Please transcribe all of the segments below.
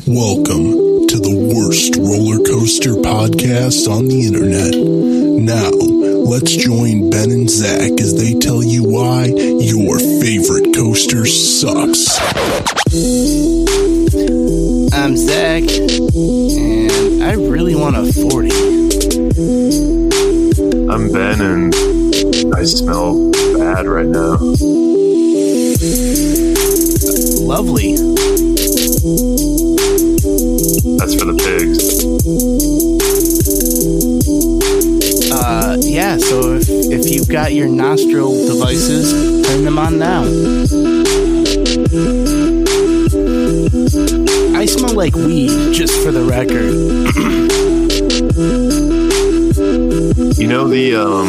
Welcome to the worst roller coaster podcast on the internet. Now, let's join Ben and Zach as they tell you why your favorite coaster sucks. I'm Zach, and I really want a 40. I'm Ben, and I smell bad right now. Lovely. Uh, yeah, so if, if you've got your nostril devices, turn them on now. I smell like weed, just for the record. You know the um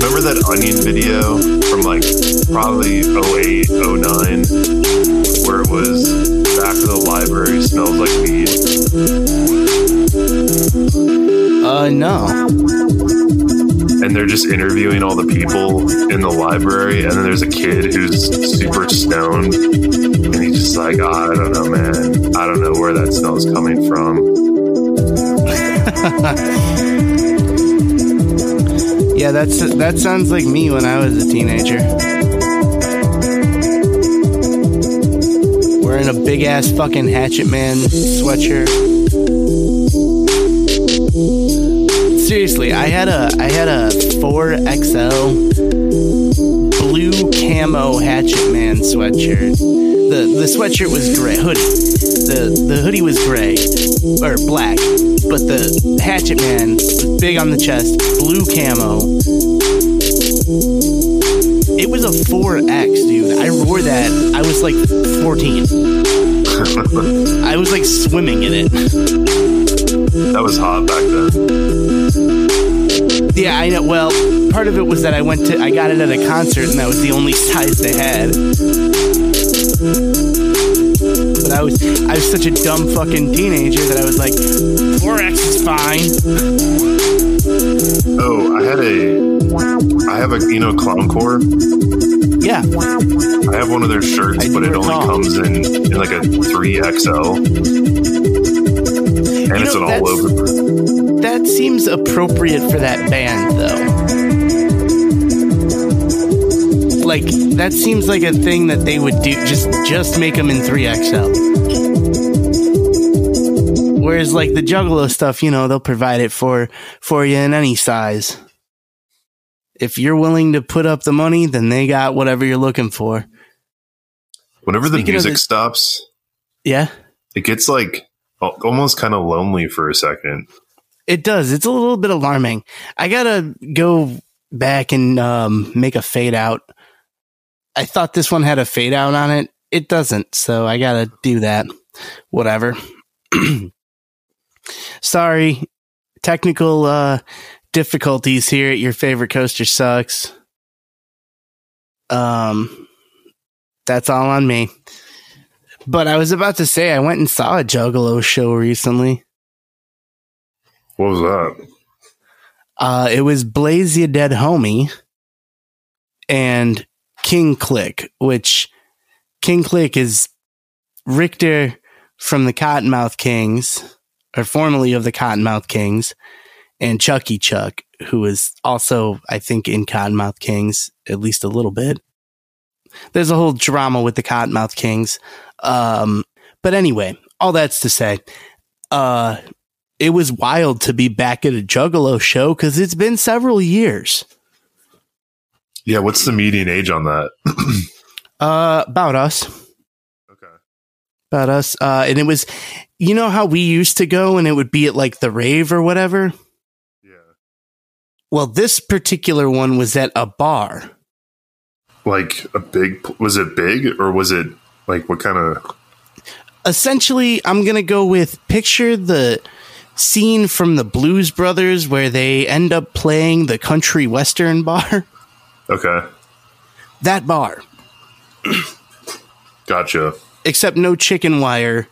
remember that onion video from like probably 08, 09 where it was back of the library smells like weed? Uh, no. And they're just interviewing all the people in the library and then there's a kid who's super stoned and he's just like, oh, I don't know, man. I don't know where that smell's coming from. Yeah, that's that sounds like me when I was a teenager. Wearing a big ass fucking Hatchet Man sweatshirt. Seriously, I had a I had a 4XL blue camo Hatchet Man sweatshirt. The the sweatshirt was gray hoodie. The the hoodie was gray or black, but the Hatchet Man was big on the chest, blue camo. It was a 4X, dude. I wore that. I was like 14. I was like swimming in it. That was hot back then. Yeah, I know. Well, part of it was that I went to, I got it at a concert, and that was the only size they had. But I was, I was such a dumb fucking teenager that I was like, 4X is fine. Oh, I had a, I have a, you know, Clown Core? Yeah. I have one of their shirts, I but it only call. comes in, in like a 3XL and you it's know, an all over. That seems appropriate for that band, though. Like that seems like a thing that they would do. Just just make them in three XL. Whereas like the Juggalo stuff, you know, they'll provide it for for you in any size. If you're willing to put up the money, then they got whatever you're looking for. Whenever Speaking the music the, stops, yeah, it gets like almost kind of lonely for a second. it does. It's a little bit alarming. I gotta go back and um, make a fade out. I thought this one had a fade out on it. It doesn't, so I gotta do that. Whatever. Sorry, technical uh, difficulties here at your favorite coaster sucks. Um, that's all on me. But I was about to say I went and saw a Juggalo show recently. What was that? Uh, it was Blaze Ya Dead Homie and King Click, which King Click is Richter from the Cottonmouth Kings, or formerly of the Cottonmouth Kings, and Chucky Chuck, who is also, I think, in Cottonmouth Kings, at least a little bit. There's a whole drama with the Cottonmouth Kings. Um, but anyway, all that's to say, uh, it was wild to be back at a Juggalo show because it's been several years. Yeah, what's the median age on that? Uh, about us, okay. about us. Uh, and it was, you know how we used to go and it would be at like the rave or whatever. Yeah. Well, this particular one was at a bar. Like a big was it big or was it like what kind of Essentially, I'm gonna go with picture the scene from the Blues Brothers where they end up playing the country western bar. Okay. That bar, Gotcha. except no chicken wire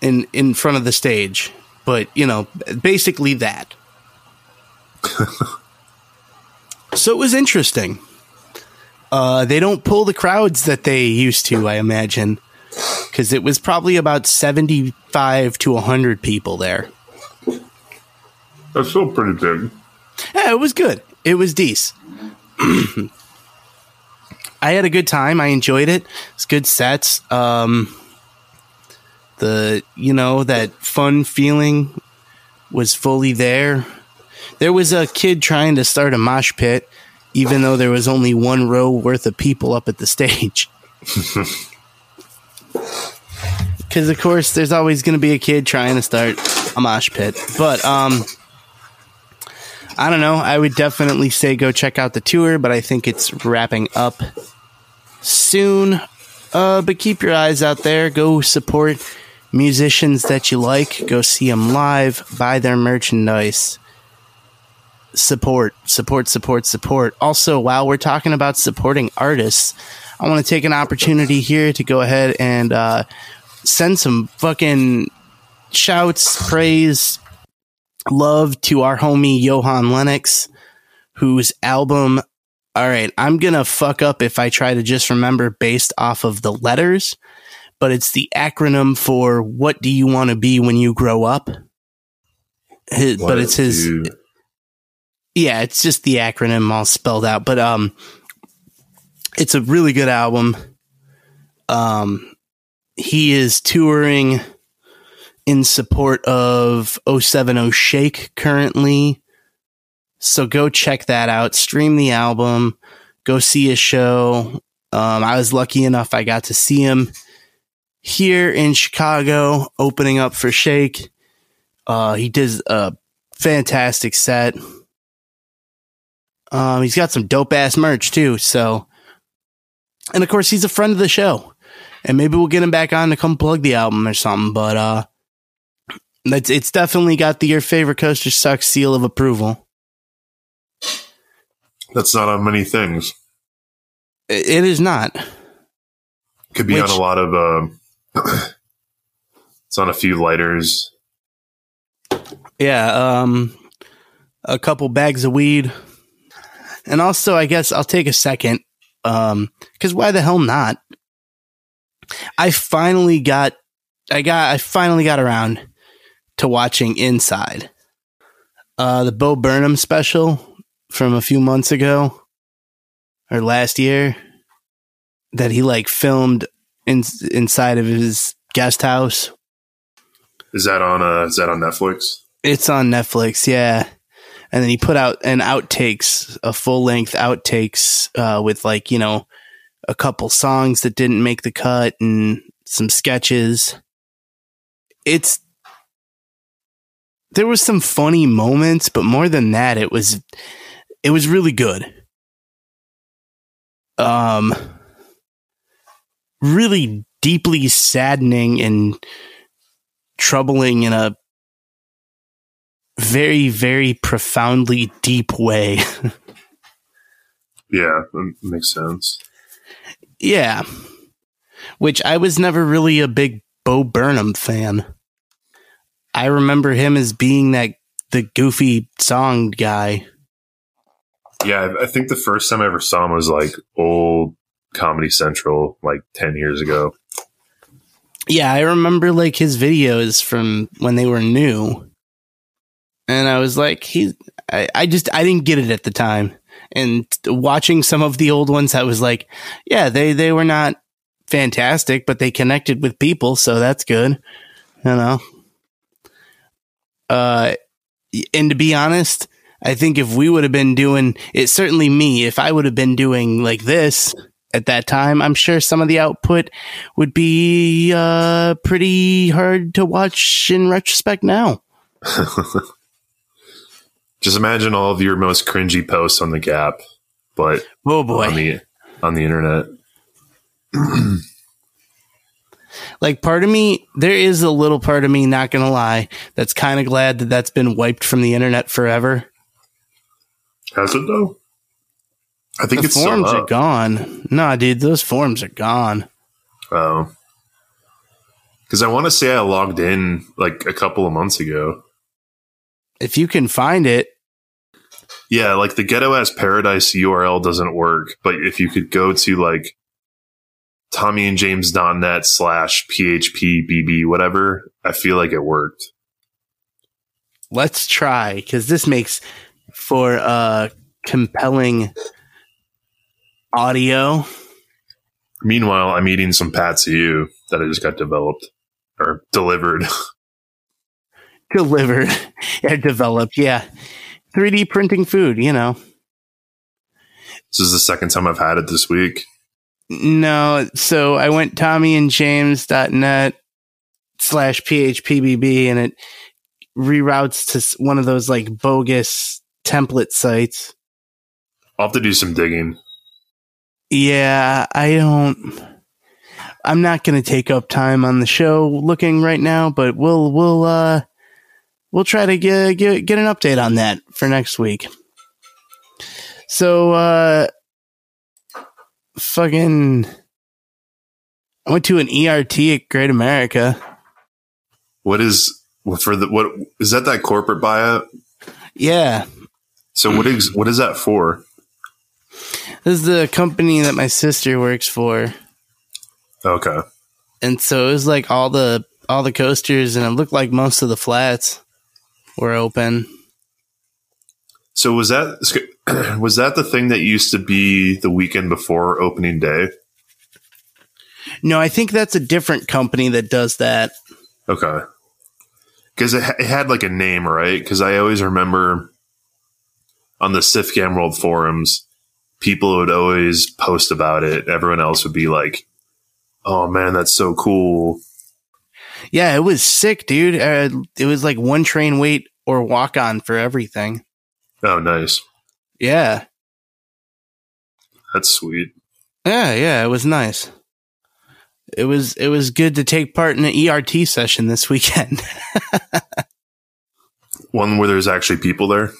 in in front of the stage. But you know, basically that. so it was interesting. Uh, they don't pull the crowds that they used to, I imagine. because it was probably about 75 to 100 people there. That's still pretty big. Yeah, it was good. It was decent. I had a good time. I enjoyed it. It's good sets. Um, the you know that fun feeling was fully there. There was a kid trying to start a mosh pit, even though there was only one row worth of people up at the stage. Because of course, there's always going to be a kid trying to start a mosh pit. But um, I don't know. I would definitely say go check out the tour, but I think it's wrapping up soon. Uh, but keep your eyes out there. Go support musicians that you like. Go see them live. Buy their merchandise. Support, support, support, support. Also, while we're talking about supporting artists, I want to take an opportunity here to go ahead and uh, send some fucking shouts, praise, love to our homie Johan Lenox, whose album. All right, I'm gonna fuck up if I try to just remember based off of the letters, but it's the acronym for "What do you want to be when you grow up?" His, but it's his. Dude. Yeah, it's just the acronym all spelled out. But um, it's a really good album. Um, he is touring in support of 070 Shake currently. So go check that out. Stream the album. Go see a show. Um, I was lucky enough I got to see him here in Chicago, opening up for Shake. Uh, he did a fantastic set. Um, he's got some dope ass merch too. So, and of course, he's a friend of the show, and maybe we'll get him back on to come plug the album or something. But uh, that's it's definitely got the your favorite coaster sucks seal of approval. That's not on many things. It is not. Could be Which- on a lot of. Uh, it's on a few lighters. Yeah, um, a couple bags of weed, and also I guess I'll take a second, um, because why the hell not? I finally got, I got, I finally got around to watching Inside, uh, the Bo Burnham special from a few months ago or last year that he like filmed in, inside of his guest house. Is that on? Uh, is that on Netflix? It's on Netflix, yeah. And then he put out an outtakes, a full length outtakes uh, with like you know a couple songs that didn't make the cut and some sketches. It's there was some funny moments, but more than that, it was it was really good. Um, really deeply saddening and troubling in a very, very profoundly deep way. Yeah, that makes sense. yeah. Which I was never really a big Bo Burnham fan. I remember him as being that the goofy song guy. Yeah, I- I think the first time I ever saw him was like old Comedy Central, like ten years ago. Yeah, I remember like his videos from when they were new. And I was like, he, I, I just, I didn't get it at the time. And watching some of the old ones, I was like, yeah, they, they were not fantastic, but they connected with people. So that's good. You know? Uh, and to be honest, I think if we would have been doing it, certainly me, if I would have been doing like this at that time, I'm sure some of the output would be uh, pretty hard to watch in retrospect now. Just imagine all of your most cringy posts on the Gap, but Oh boy. on the on the internet. like part of me, there is a little part of me, not gonna lie, that's kind of glad that that's been wiped from the internet forever. Has it though? I think The it's forums are gone. Nah, dude, those forums are gone. Oh, because I want to say I logged in like a couple of months ago. If you can find it, Yeah, like the ghetto ass paradise URL doesn't work, but if you could go to like TommyandJames.net slash PHPBB, whatever. I feel like it worked. Let's try because this makes for a compelling audio. Meanwhile, I'm eating some Patsy U that I just got developed or delivered. Delivered and developed, yeah. 3D printing food, you know. This is the second time I've had it this week. No, so I went tommyandjames.net slash phpbb and it reroutes to one of those like bogus template sites. I'll have to do some digging. Yeah, I don't. I'm not going to take up time on the show looking right now, but we'll we'll uh we'll try to get get get an update on that for next week. So uh fucking I went to an ERT at Great America. What is for the what is that that corporate buyout? Yeah. So what is what is that for? This is the company that my sister works for. Okay. and so it was like all the all the coasters and it looked like most of the flats were open So was that was that the thing that used to be the weekend before opening day? no i think that's a different company that does that Okay. Because it, it had like a name, right? Because I always remember on the SIFCAM World forums, people would always post about it. Everyone else would be like, "Oh man, that's so cool." Yeah it was sick dude uh, it was like one train wait or walk on for everything Oh, nice. yeah That's sweet. yeah yeah it was nice it was it was good to take part in an ert session this weekend One where there's actually people there.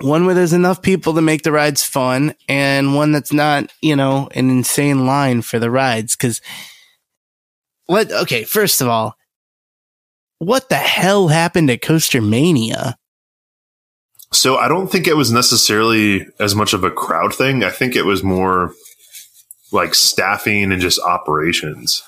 one where there's enough people to make the rides fun and one that's not you know an insane line for the rides because what okay first of all what the hell happened at coaster mania So I don't think it was necessarily as much of a crowd thing. I think it was more like staffing and just operations.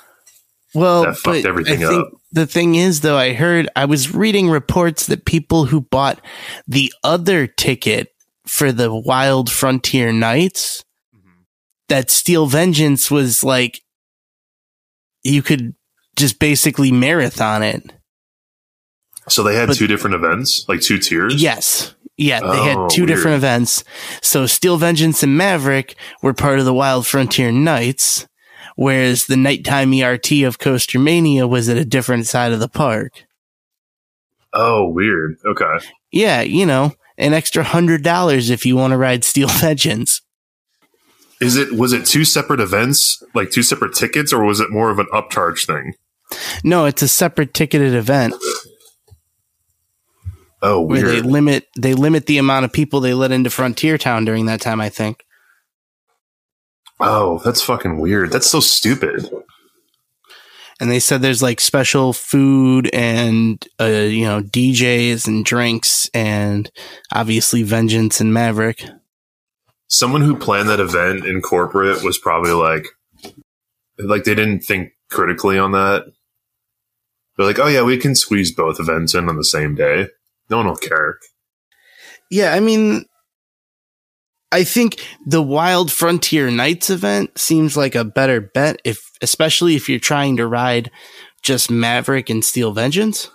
well That fucked everything I think up. the thing is though i heard i was reading reports that people who bought the other ticket for the wild frontier nights mm-hmm. that steel vengeance was like you could just basically marathon it So they had But- two different events, like two tiers. Yes. Yeah, they had oh, two weird. different events. So Steel Vengeance and Maverick were part of the Wild Frontier Nights, whereas the nighttime ERT of Coaster Mania was at a different side of the park. Oh, weird. Okay. Yeah, you know, an extra hundred dollars if you want to ride Steel Vengeance. Is it was it two separate events, like two separate tickets, or was it more of an upcharge thing? No, it's a separate ticketed event Oh, where they limit they limit the amount of people they let into Frontier Town during that time, I think. Oh, that's fucking weird. That's so stupid. and they said there's like special food and uh, you know DJs and drinks and obviously Vengeance and Maverick. Someone who planned that event in corporate was probably like, like they didn't think critically on that. They're like, oh yeah, we can squeeze both events in on the same day. No one will care. Yeah, I mean, I think the Wild Frontier Nights event seems like a better bet if, especially if you're trying to ride just Maverick and Steel Vengeance,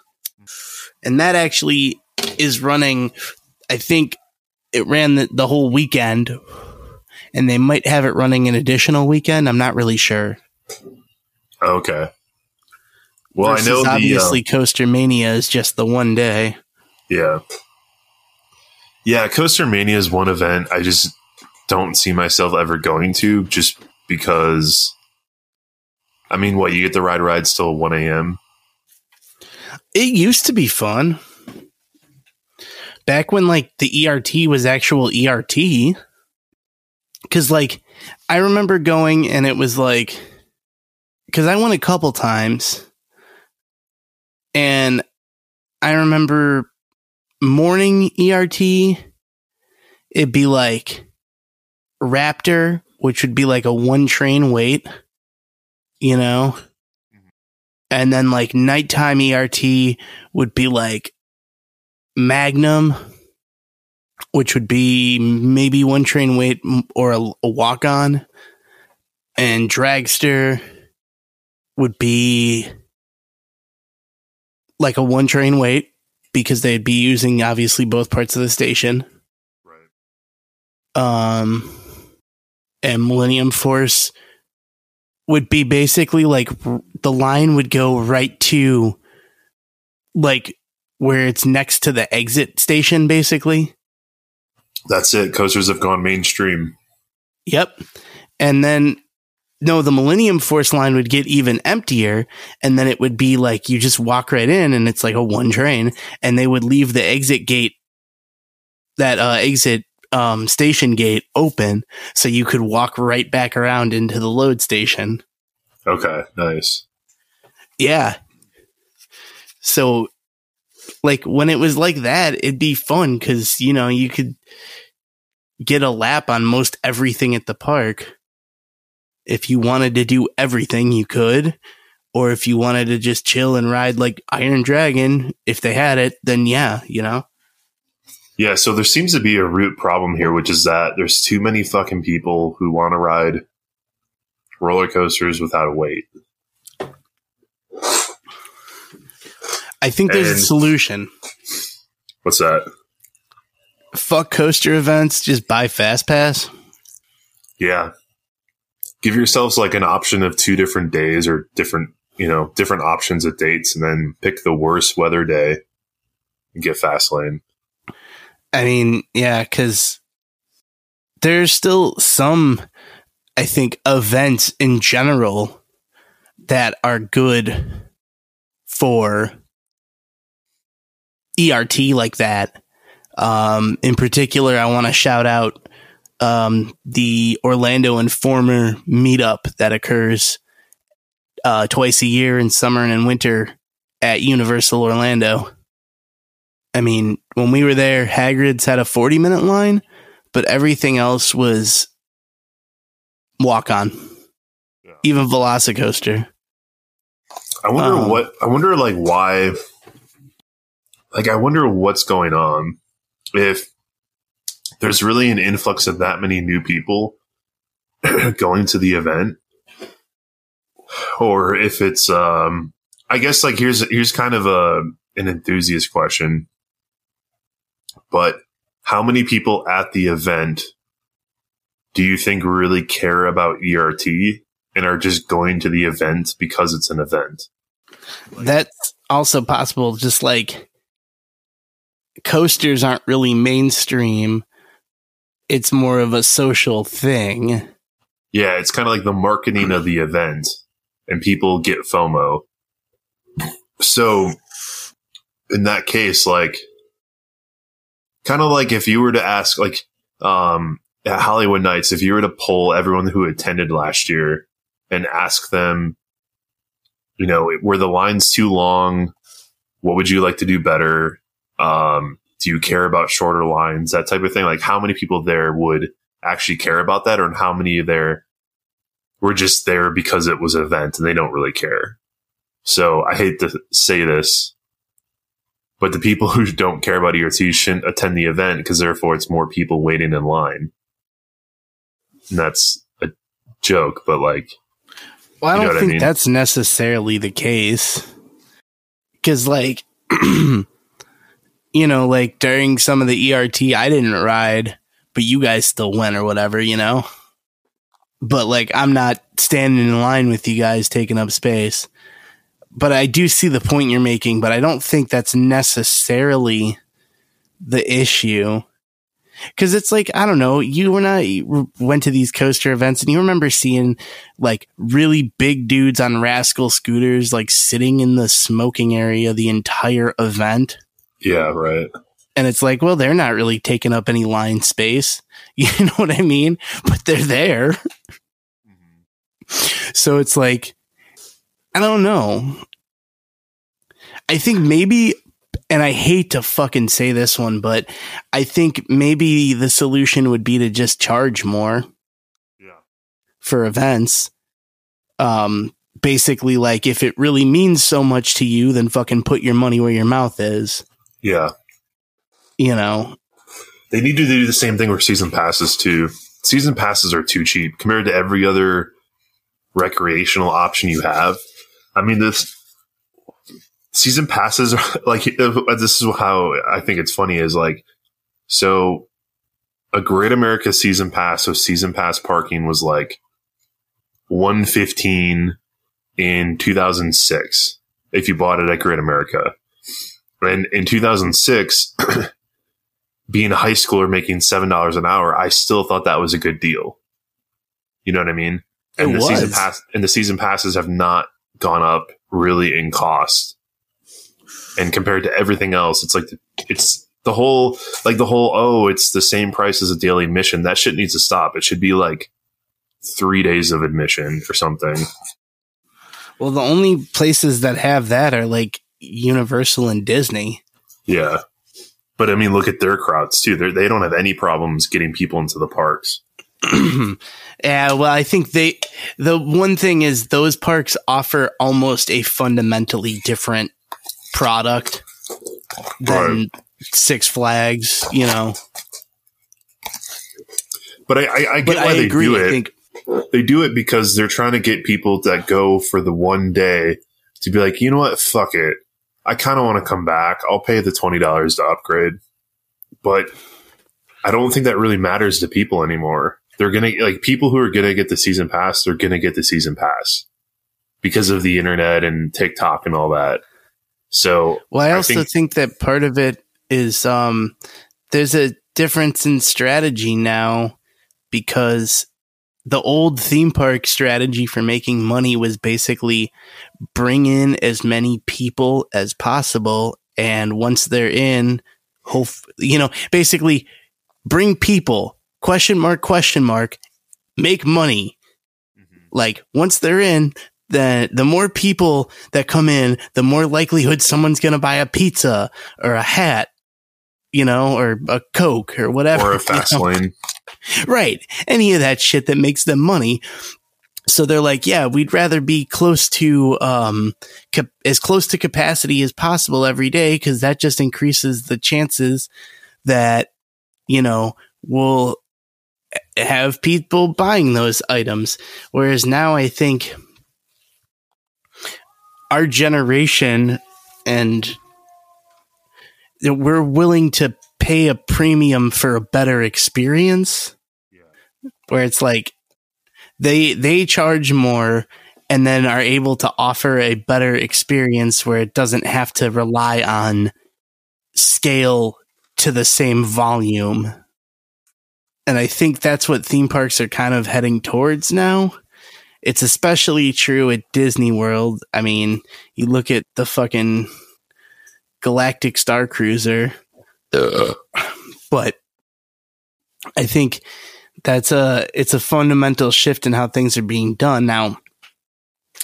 and that actually is running. I think it ran the, the whole weekend, and they might have it running an additional weekend. I'm not really sure. Okay. Well, Versus I know the obviously uh, Coaster Mania is just the one day. Yeah. Yeah, Coaster Mania is one event I just don't see myself ever going to just because I mean what, you get the ride rides till one AM? It used to be fun. Back when like the ERT was actual ERT. Cause like I remember going and it was like cause I went a couple times and I remember morning ERT it'd be like Raptor which would be like a one train wait, you know? Mm-hmm. And then like nighttime ERT would be like Magnum, which would be maybe one train weight or a, a walk on. And Dragster would be like a one train weight because they'd be using obviously both parts of the station. Right. Um, and Millennium Force would be basically like r- the line would go right to like where it's next to the exit station, basically. That's it. Coasters have gone mainstream. Yep. And then no, the Millennium Force line would get even emptier, and then it would be like you just walk right in, and it's like a one train, and they would leave the exit gate, that uh, exit um, station gate open, so you could walk right back around into the load station. Okay, nice. Yeah. So, like when it was like that, it'd be fun because you know you could get a lap on most everything at the park. If you wanted to do everything, you could. Or if you wanted to just chill and ride like Iron Dragon, if they had it, then yeah, you know? Yeah, so there seems to be a root problem here, which is that there's too many fucking people who want to ride roller coasters without a wait. I think there's a solution. What's that? Fuck coaster events, just buy Fast Pass. Yeah. Give yourselves like an option of two different days or different, you know, different options of dates and then pick the worst weather day and get fast lane. I mean, yeah, because there's still some, I think, events in general that are good for ERT like that. Um, in particular, I want to shout out um, the Orlando Informer meetup that occurs uh, twice a year in summer and in winter at Universal Orlando. I mean, when we were there, Hagrid's had a 40 minute line, but everything else was walk on. Yeah. Even Velocicoaster. I wonder Um, what I wonder like why like I wonder what's going on if there's really an influx of that many new people going to the event or if it's um I guess like here's here's kind of a an enthusiast question but how many people at the event do you think really care about ERT and are just going to the event because it's an event? That's also possible. Just like coasters aren't really mainstream, it's more of a social thing. Yeah, it's kind of like the marketing of the event, and people get FOMO. So, in that case, like, kind of like if you were to ask, like, um, at Holiwood Nights, if you were to poll everyone who attended last year and ask them, you know, were the lines too long? What would you like to do better? Um, do you care about shorter lines? That type of thing. Like, how many people there would actually care about that, or how many there were just there because it was an event and they don't really care. So I hate to say this, but the people who don't care about ERT shouldn't attend the event because therefore it's more people waiting in line. And that's a joke, but like, Well, I don't what I think mean? that's necessarily the case. Cause like, you know, like during some of the ERT, I didn't ride, but you guys still went or whatever, you know? But like, I'm not standing in line with you guys taking up space. But I do see the point you're making, but I don't think that's necessarily the issue. Cause it's like, I don't know, you not, you went to these coaster events and you remember seeing like really big dudes on rascal scooters, like sitting in the smoking area the entire event. Yeah, right. And it's like, well, they're not really taking up any line space. You know what I mean? But they're there. So it's like, I don't know. I think maybe, and I hate to fucking say this one, but I think maybe the solution would be to just charge more. Yeah. for events. Um, basically, like if it really means so much to you, then fucking put your money where your mouth is. Yeah. You know, They need to do the same thing with season passes too. Season passes are too cheap compared to every other recreational option you have. I mean, this season passes are like uh, this is how I think it's funny is like so a Great America season pass, so season pass parking was like 115 in 2006 if you bought it at Great America. And in 2006, being a high schooler making $7 an hour, I still thought that was a good deal. You know what I mean? And It the season pass and the season passes have not gone up really in cost. And compared to everything else, it's like the, it's the whole like the whole oh, it's the same price as a daily admission. That shit needs to stop. It should be like three days of admission or something. well, the only places that have that are like Universal and Disney. Yeah. But I mean, look at their crowds too. They're, they don't have any problems getting people into the parks. yeah, well, I think they, the one thing is those parks offer almost a fundamentally different product than Six Flags, you know. But I, I, I get But why I they agree. do it. think they do it because they're trying to get people that go for the one day to be like, you know what, fuck it. I kind of want to come back. I'll pay the twenty dollars to upgrade, but I don't think that really matters to people anymore. They're gonna like people who are gonna get the season pass. They're gonna get the season pass because of the internet and TikTok and all that. So Well, I I also think- think, that part of it is um, there's a difference in strategy now because the old theme park strategy for making money was basically bring in as many people as possible, and once they're in, hope you know, basically bring people question mark question mark make money. Mm-hmm. Like once they're in the the more people that come in the more likelihood someone's going to buy a pizza or a hat you know or a coke or whatever or a you know? lane. right. Any of that shit that makes them money so they're like yeah we'd rather be close to um cap- as close to capacity as possible every day because that just increases the chances that you know we'll have people buying those items. Whereas now i think our generation and we're willing to pay a premium for a better experience where it's like they they charge more and then are able to offer a better experience where it doesn't have to rely on scale to the same volume. And i think that's what theme parks are kind of heading towards now. It's especially true at disney world. I mean you look at the fucking galactic star cruiser. But I think that's a it's a fundamental shift in how things are being done. Now,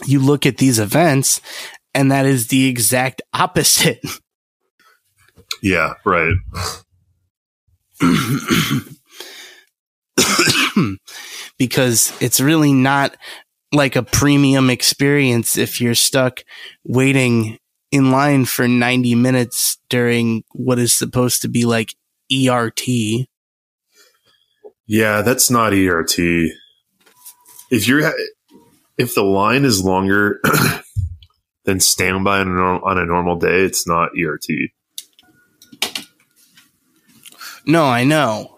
you look at these events, and that is the exact opposite. Yeah, right. because it's really not like a premium experience if you're stuck waiting in line for 90 minutes during what is supposed to be like ERT. Yeah, that's not ERT. If you're if the line is longer than standby on a, norm, on a normal day, it's not ERT. No, I know.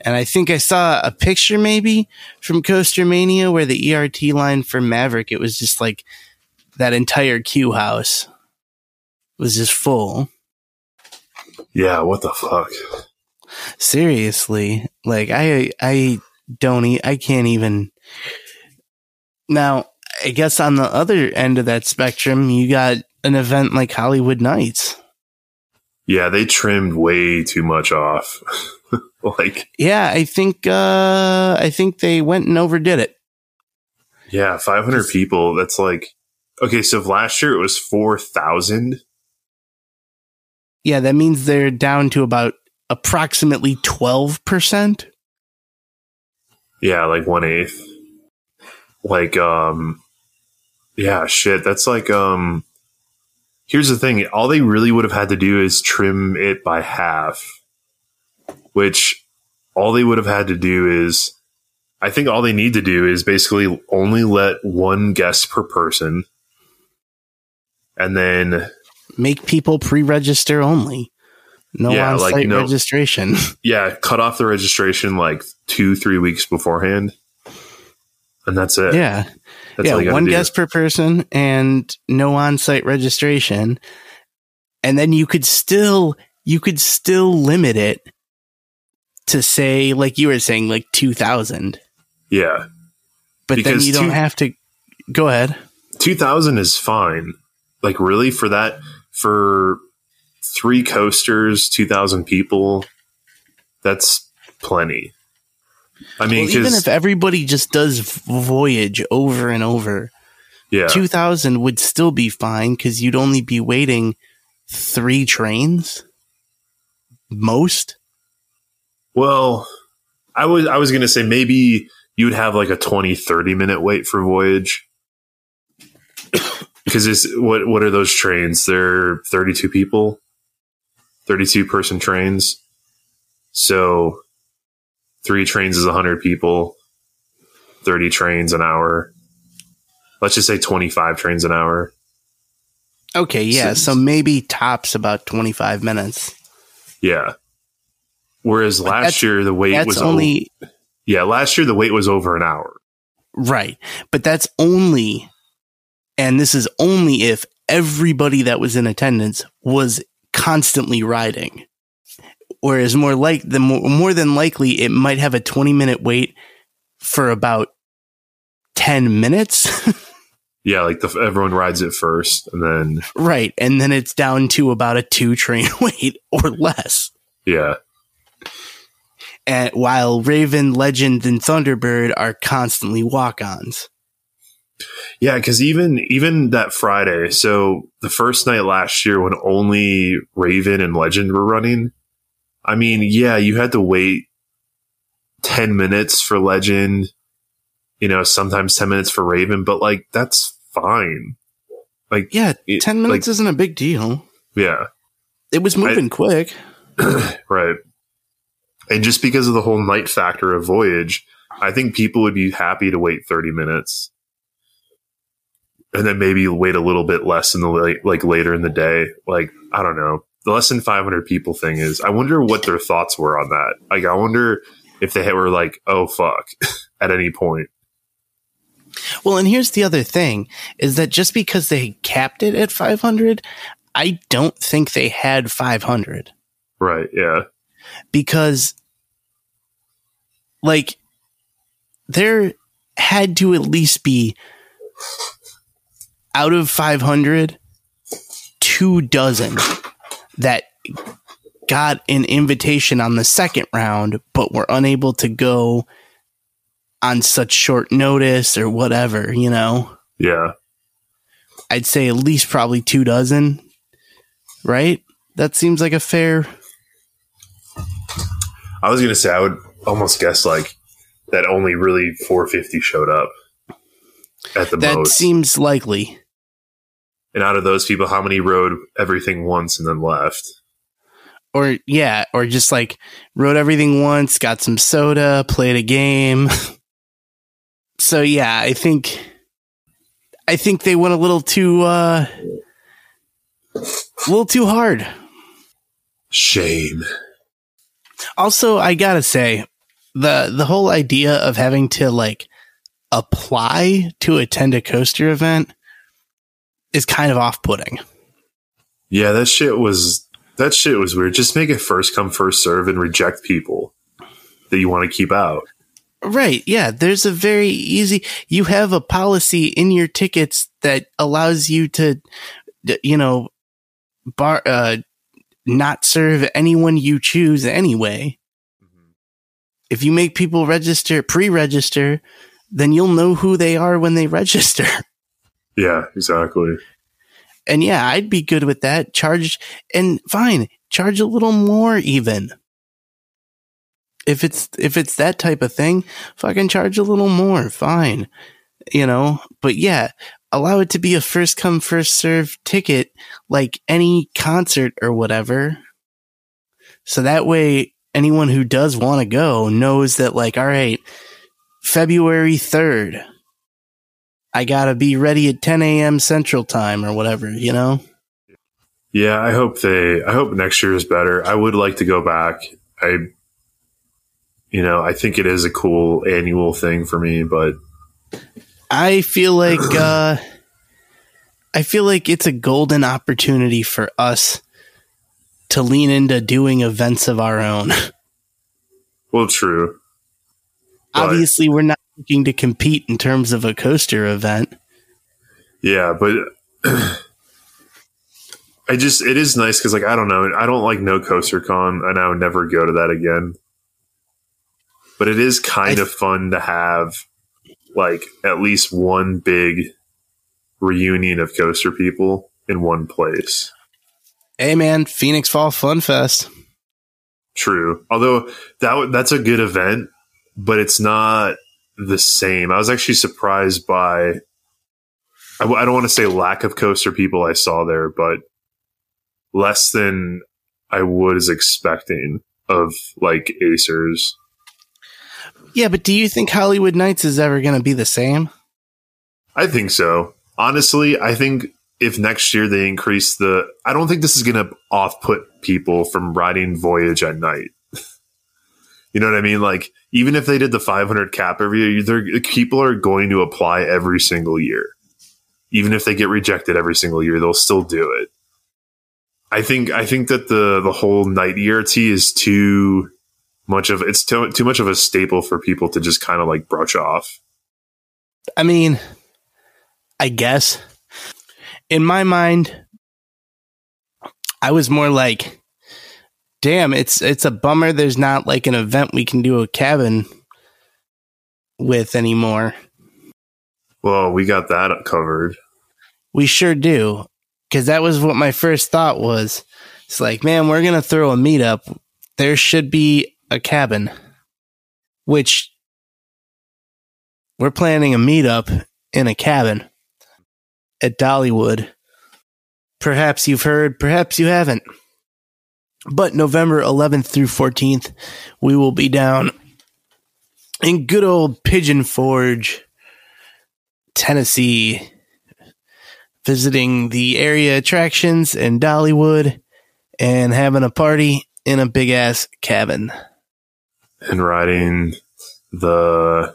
And I think I saw a picture maybe from Coaster Mania where the ERT line for Maverick, it was just like that entire queue house was just full. Yeah, what the fuck? Seriously. Like I I don't eat i can't even Now, I guess on the other end of that spectrum, you got an event like Holiwood Nights. Yeah, they trimmed way too much off. like, Yeah, I think uh I think they went and overdid it. yeah, 500 people. That's like, okay, so last year it was 4,000. Yeah, that means they're down to about approximately 12%. Yeah, like one eighth. Like, um, yeah, shit. That's like, um, here's the thing. All they really would have had to do is trim it by half, which all they would have had to do is, I think all they need to do is basically only let one guest per person. And then, Make people pre-register only. No Yeah, on-site like, no- registration. yeah, cut off the registration like two, three weeks beforehand. And that's it. yeah. That's yeah, one do. guest per person and no on-site registration. And then you could still you could still limit it to say like you were saying like 2000. Yeah. But then Because you don't two- have to go ahead. 2000 is fine. Like really for that for three coasters, 2000 people, that's plenty. I mean, Well, even if everybody just does voyage over and over, yeah. 2000 would still be fine cuz you'd only be waiting 3 trains most. Well, I was I was going to say maybe you'd have like a 20 30 minute wait for voyage. It's what what are those trains? They're 32 people. 32 person trains. So three trains is 100 people. 30 trains an hour. Let's just say 25 trains an hour. Okay, yeah, So- so maybe tops about 25 minutes. Yeah. Whereas last year the wait That's was only o- yeah, last year the wait was over an hour. right, but that's only and this is only if everybody that was in attendance was constantly riding. Whereas more like the more, more than likely it might have a 20 minute wait for about 10 minutes. Yeah, like the, everyone rides it first, and then right. And then it's down to about a two train wait or less. yeah, And while Raven, Legend, and Thunderbird are constantly walk ons. Yeah. Because even even that Friday, so the first night last year when only Raven and Legend were running, I mean, yeah, you had to wait ten minutes for Legend, you know, sometimes ten minutes for Raven, but like that's fine. Like Yeah, it- 10 minutes like, isn't a big deal. yeah, It was moving quick. right. And just because of the whole night factor of Voyage, I think people would be happy to wait 30 minutes. And then maybe wait a little bit less in the late, like later in the day. Like, I don't know. The less than 500 people thing is, I wonder what their thoughts were on that. Like, I wonder if they were like, oh, fuck, at any point. Well, and here's the other thing is that just because they capped it at 500, I don't think they had 500 Right. Yeah. because like there had to at least be out of 500 two dozen that got an invitation on the second round but were unable to go on such short notice or whatever, you know. Yeah. I'd say at least probably two dozen, right? That seems like a fair. I was going to say, I would almost guess like that only really 450 showed up at the That most. seems likely. And out of those people, how many rode everything once and then left? Or, yeah, or just like rode everything once, got some soda, played a game. so, yeah, I think. I think they went a little too, uh, a little too hard. Shame. Also, I gotta say, the the whole idea of having to like apply to attend a coaster event is kind of off putting. Yeah, that shit was that shit was weird. Just make it first come first serve and reject people that you want to keep out. Right. Yeah. There's a very easy, you have a policy in your tickets that allows you to, you know, bar, uh, not serve anyone you choose anyway. If you make people register, pre register, then you'll know who they are when they register. Yeah, exactly. And yeah, I'd be good with that. Charge and fine, charge a little more even. if it's if it's that type of thing, fucking charge a little more, fine. You know, but yeah, allow it to be a first come first serve ticket like any concert or whatever. So that way anyone who does want to go knows that like all right, February 3rd I got to be ready at 10 a.m. Central Time or whatever, you know? Yeah, I hope they, I hope next year is better. I would like to go back. I, you know, I think it is a cool annual thing for me, but I feel like, uh, I feel like it's a golden opportunity for us to lean into doing events of our own. Well, true. Obviously, we're not looking to compete in terms of a coaster event. Yeah, but I just it is nice because like I don't know I don't like no coaster con and I would never go to that again. But it is kind of fun to have like at least one big reunion of coaster people in one place. Hey man, Phoenix Fall Fun Fest. True. Although that that's a good event, but it's not the same. I was actually surprised by, I, I don't want to say lack of coaster people I saw there, but less than I was expecting of like Acers. Yeah, but do you think Holiwood Nights is ever going to be the same? I think so. Honestly, I think if next year they increase the, I don't think this is going to off put people from riding Voyage at night. You know what I mean? Like even if they did the 500 cap every year, people are going to apply every single year. Even if they get rejected every single year, they'll still do it. I think I think that the the whole night ERT is too much of it's too, too much of a staple for people to just kind of like brush off. I mean, I guess in my mind, I was more like damn, it's it's a bummer there's not like an event we can do a cabin with anymore. Well, we got that covered. We sure do. Cause that was what my first thought was. It's like, man, we're gonna throw a meetup. There should be a cabin. Which we're planning a meetup in a cabin at Dollywood. Perhaps you've heard, perhaps you haven't. But November 11th through 14th, we will be down in good old Pigeon Forge, Tennessee, visiting the area attractions in Dollywood and having a party in a big ass cabin. And riding the,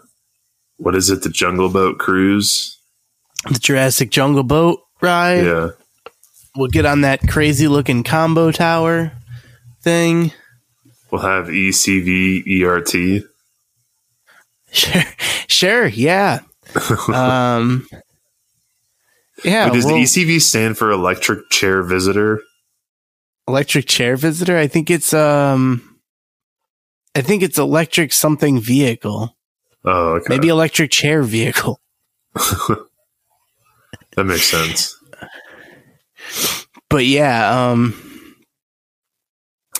what is it, the Jungle Boat cruise? The Jurassic Jungle Boat ride. Yeah. We'll get on that crazy looking combo tower thing. We'll have ECV ERT. Sure, sure, yeah. um, yeah. Wait, does well, ECV stand for Electric Chair Visitor? Electric Chair Visitor. I think it's um, I think it's electric something vehicle. Oh, okay. Maybe electric chair vehicle. that makes sense. But yeah, um,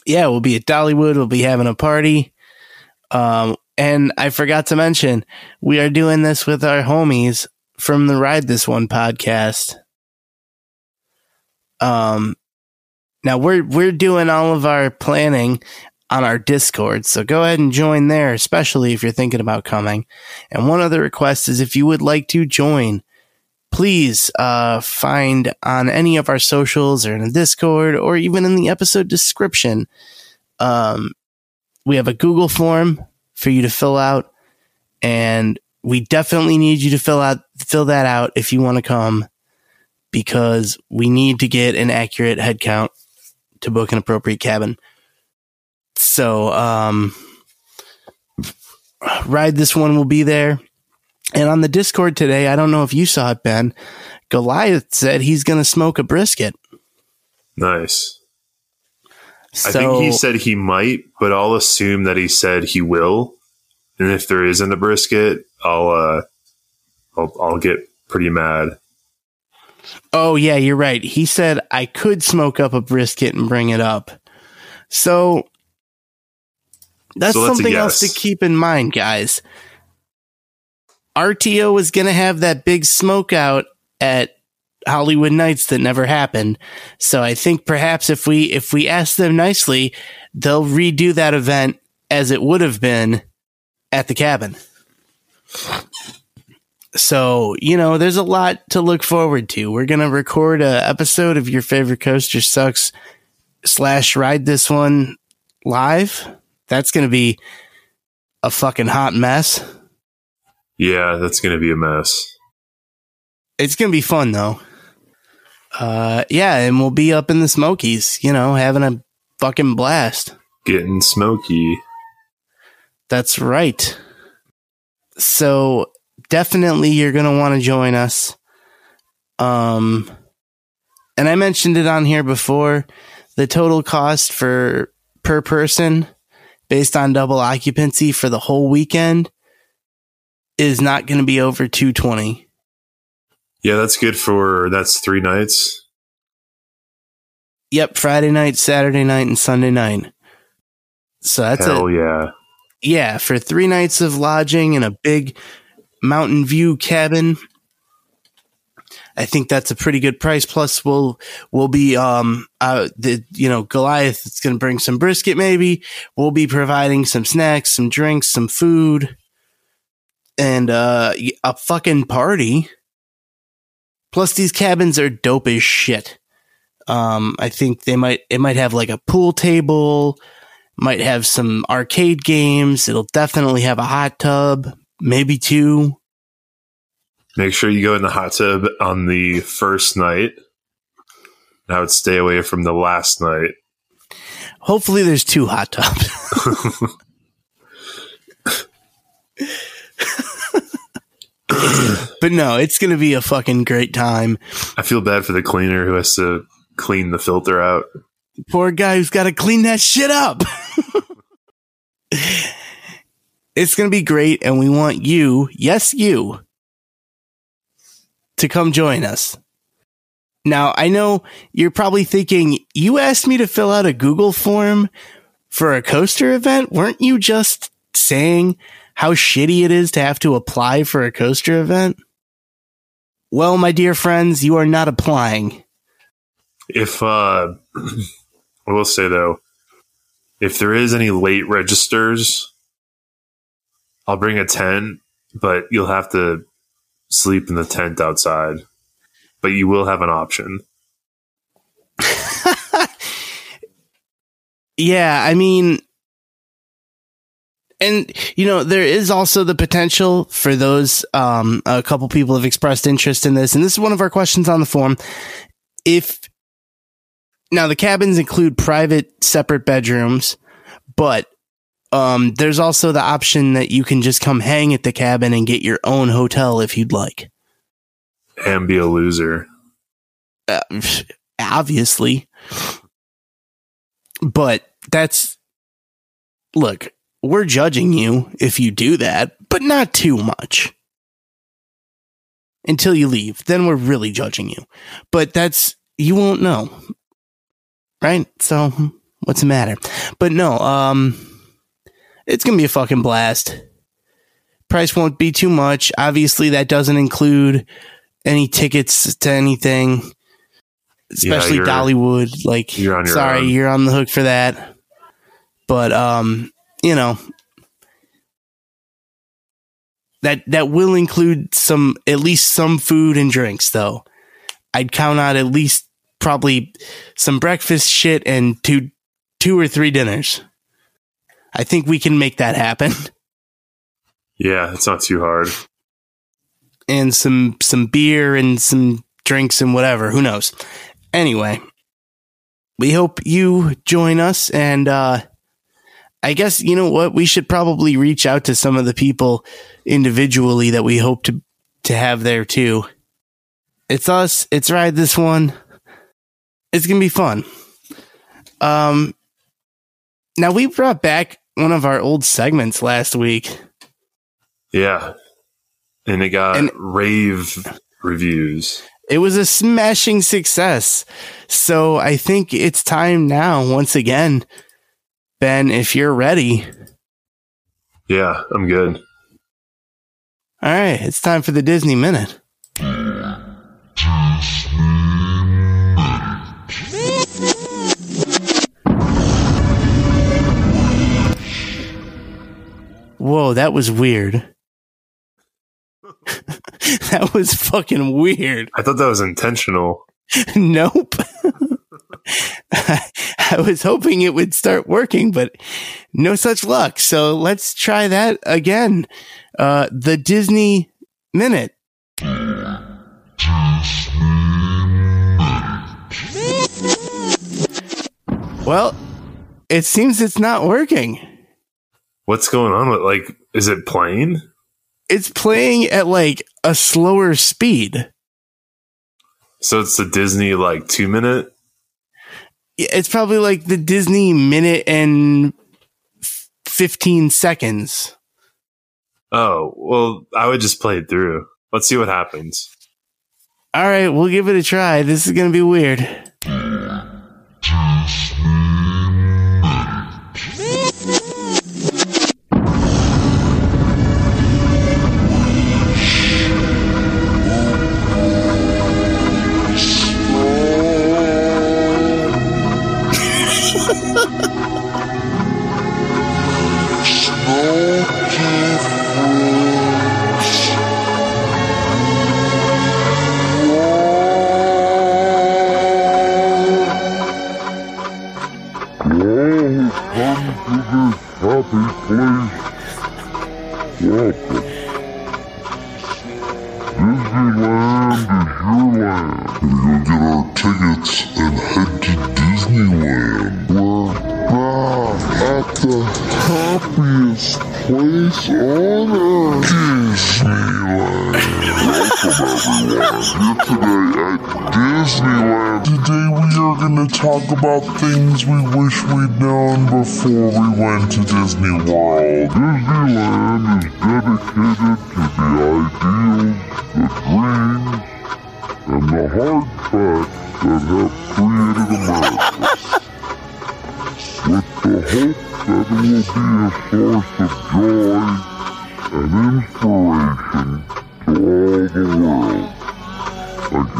yeah, we'll be at Dollywood. We'll be having a party. Um, and I forgot to mention, we are doing this with our homies from the Ride This One podcast. Um, now we're we're doing all of our planning on our Discord, so go ahead and join there, especially if you're thinking about coming. And one other request is if you would like to join, please uh, find on any of our socials or in the Discord or even in the episode description. Um, we have a Google form for you to fill out, and we definitely need you to fill out fill that out if you want to come, because we need to get an accurate head count to book an appropriate cabin. So, um, ride this one will be there. And on the Discord today, I don't know if you saw it, Ben. Goliath said he's going to smoke a brisket. Nice. So, I think he said he might, but I'll assume that he said he will. And if there isn't a brisket, I'll uh, I'll, I'll get pretty mad. Oh yeah, you're right. He said I could smoke up a brisket and bring it up. So That's So that's something else to keep in mind, guys. RTO was going to have that big smoke out at Holiwood Nights that never happened. So I think perhaps if we if we ask them nicely, they'll redo that event as it would have been at the cabin. So, you know, there's a lot to look forward to. We're going to record a episode of Your Favorite Coaster Sucks slash ride this one live. That's going to be a fucking hot mess. Yeah, that's going to be a mess. It's going to be fun though. Uh, yeah, and we'll be up in the Smokies, you know, having a fucking blast. Getting smoky. That's right. So definitely you're going to want to join us. Um, and I mentioned it on here before. The total cost for per person based on double occupancy for the whole weekend is not going to be over 220. Yeah, that's good for that's three nights. Yep, Friday night, Saturday night, and Sunday night. So that's Hell a yeah. yeah for three nights of lodging in a big mountain view cabin. I think that's a pretty good price. Plus, we'll we'll be um uh the you know Goliath is going to bring some brisket. Maybe we'll be providing some snacks, some drinks, some food, and uh a fucking party. Plus, these cabins are dope as shit. Um, I think they might it might have like a pool table, might have some arcade games. It'll definitely have a hot tub, maybe two. Make sure you go in the hot tub on the first night. I would stay away from the last night. Hopefully, there's two hot tubs. but no, it's gonna be a fucking great time. I feel bad for the cleaner who has to clean the filter out. Poor guy who's got to clean that shit up. it's gonna be great, and we want you, yes, you, to come join us. Now, I know you're probably thinking, you asked me to fill out a Google form for a coaster event. Weren't you just saying how shitty it is to have to apply for a coaster event? Well, my dear friends, you are not applying. If uh I will say though, if there is any late registers, I'll bring a tent, but you'll have to sleep in the tent outside. But you will have an option. Yeah, I mean, and you know, there is also the potential for those. Um, a couple people have expressed interest in this, and this is one of our questions on the form If now the cabins include private, separate bedrooms, but um, there's also the option that you can just come hang at the cabin and get your own hotel if you'd like. And be a loser. uh, obviously. But that's look, we're judging you if you do that, but not too much. Until you leave, then we're really judging you. But that's you won't know. Right? So what's the matter? But no, um it's going to be a fucking blast. Price won't be too much. Obviously that doesn't include any tickets to anything especially you're- Dollywood. Like, you're sorry, own. you're on the hook for that. But um, you know that that will include some at least some food and drinks, though. I'd count out at least probably some breakfast shit and two two or three dinners. I think we can make that happen. Yeah, it's not too hard. and some some beer and some drinks and whatever. Who knows? Anyway, we hope you join us, and uh, I guess you know what we should probably reach out to some of the people individually that we hope to to have there too. It's us. It's ride this one. It's gonna be fun. Um, now we brought back one of our old segments last week. Yeah. And it got And- rave reviews. It was a smashing success. So I think it's time now, once again, Ben, if you're ready, Yeah, I'm good. All right, it's time for the Disney Minute. Whoa, that was weird. that was fucking weird. I thought that was intentional. nope. I was hoping it would start working, but no such luck. So let's try that again. Uh, the Disney Minute. Well, it seems it's not working. What's going on with like is it playing? It's playing at like a slower speed. So it's the Disney like 2 minute? It's probably like the Disney minute and 15 seconds. Oh, well, I would just play it through. Let's see what happens. All right, we'll give it a try. This is going to be weird. Talk about things we wish we'd known before we went to Disney World. Disneyland is dedicated to the ideals, the dreams, and the hard facts that have created America. With the hope that it will be a source of joy and inspiration to all the world. Thank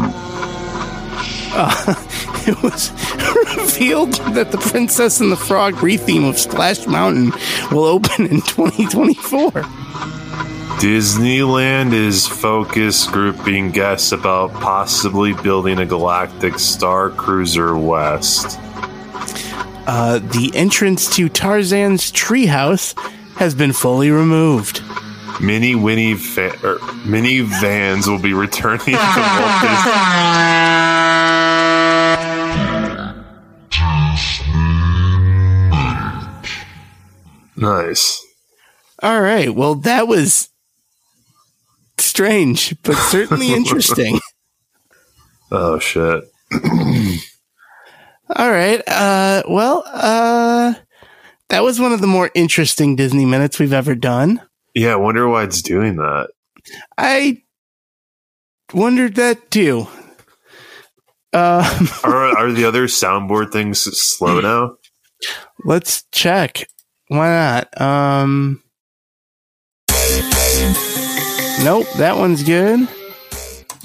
you. It was revealed that the Princess and the Frog retheme of Splash Mountain will open in 2024. Disneyland is focus grouping guests about possibly building a galactic star cruiser west. Uh, the entrance to Tarzan's treehouse has been fully removed. Mini Winnie fa- er, mini vans will be returning to Walt Disney. Nice. All right. Well, that was strange, but certainly interesting. Oh shit. All right. Uh, well, uh, that was one of the more interesting Disney minutes we've ever done. Yeah, I wonder why it's doing that. I wondered that too. Uh, Are are the other soundboard things slow now? let's check. Why not? Um, nope, that one's good.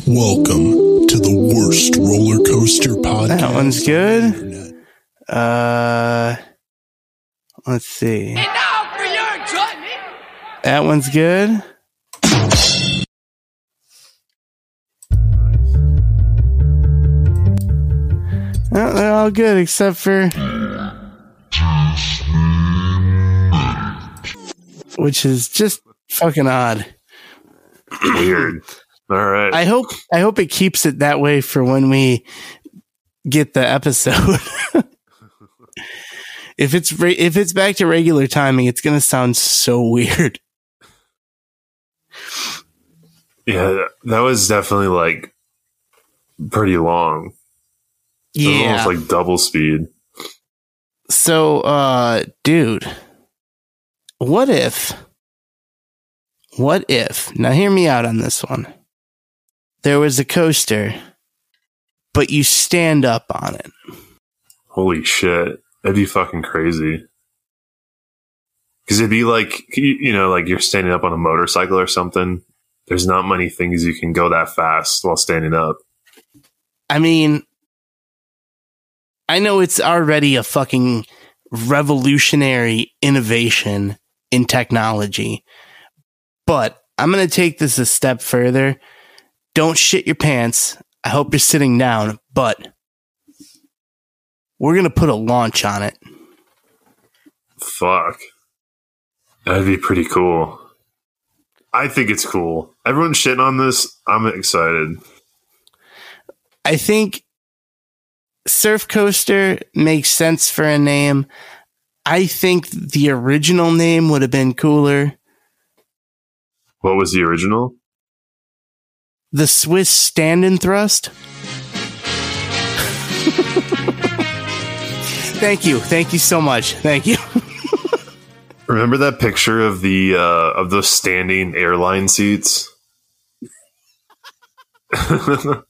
Welcome to the worst roller coaster podcast. That one's good. the. Uh, let's see. And now for your enjoyment, That one's good. No, they're all good except for. Which is just fucking odd. Weird. All right. I hope I hope it keeps it that way for when we get the episode. if it's re- if it's back to regular timing, it's gonna sound so weird. yeah, that was definitely like pretty long. Yeah. almost like double speed. So, uh, dude, what if, what if, now hear me out on this one. There was a coaster, but you stand up on it. Holy shit. That'd be fucking crazy. Because it'd be like, you you know, like you're standing up on a motorcycle or something. There's not many things you can go that fast while standing up. I mean, I know it's already a fucking revolutionary innovation in technology, but I'm going to take this a step further. Don't shit your pants. I hope you're sitting down, but we're going to put a launch on it. Fuck. That'd be pretty cool. I think it's cool. Everyone's shitting on this. I'm excited. I think Surf Coaster makes sense for a name. I think the original name would have been cooler. What was the original? The Swiss Stand and Thrust. Thank you. Thank you so much. Thank you. Remember that picture of the uh, of those standing airline seats? it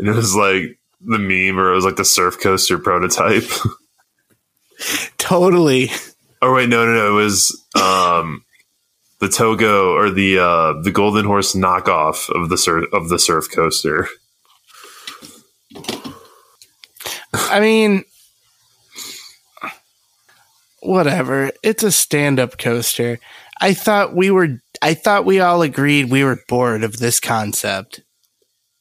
was like the meme, or it was like the surf coaster prototype. Totally. oh wait, no, no, no. It was um, the Togo or the uh, the Golden Horse knockoff of the surf of the surf coaster. I mean, whatever. It's a stand up coaster. I thought we were, I thought we all agreed we were bored of this concept.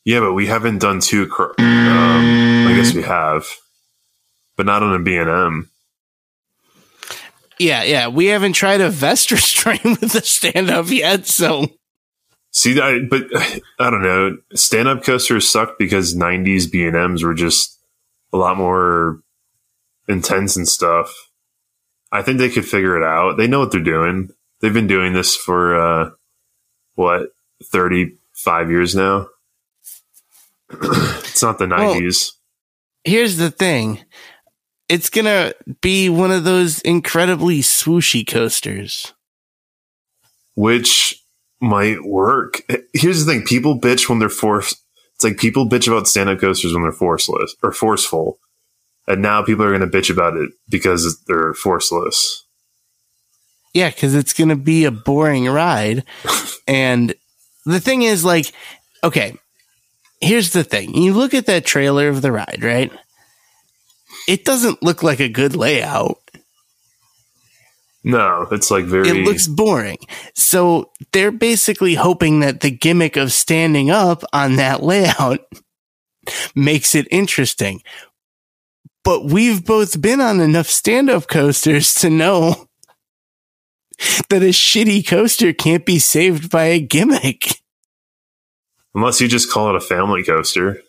Yeah, but we haven't done two. Cr- um, I guess we have, but not on a B and M. Yeah, yeah. We haven't tried a Vestra strain with the stand up yet. So, See, I, but I don't know. Stand up coasters sucked because '90s B and M's were just a lot more intense and stuff. I think they could figure it out. They know what they're doing. They've been doing this for uh, what 35 years now. it's not the Well- 90s. here's the thing it's to be one of those incredibly swooshy coasters. which might work. Here's the thing: people bitch when they're forced. It's like people bitch about stand-up coasters when they're forceless or forceful, and now people are going to bitch about it because they're forceless. Yeah, because it's going to be a boring ride. and the thing is, like, okay, here's the thing. You look at that trailer of the ride, right? It doesn't look like a good layout. No, it's like very. It looks boring. So they're basically hoping that the gimmick of standing up on that layout makes it interesting. But we've both been on enough stand up coasters to know that a shitty coaster can't be saved by a gimmick. unless you just call it a family coaster.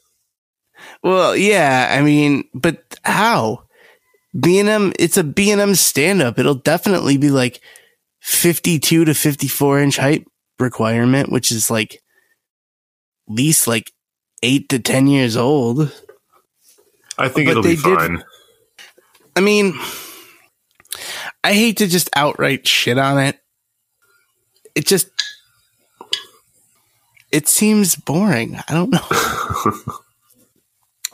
Well, yeah, I mean, but how? B&M, it's a B&M stand up. It'll definitely be like 52 to 54 inch height requirement, which is like least like eight to 10 years old. I think But it'll be did- fine. I mean, I hate to just outright shit on it. It just, it seems boring. I don't know.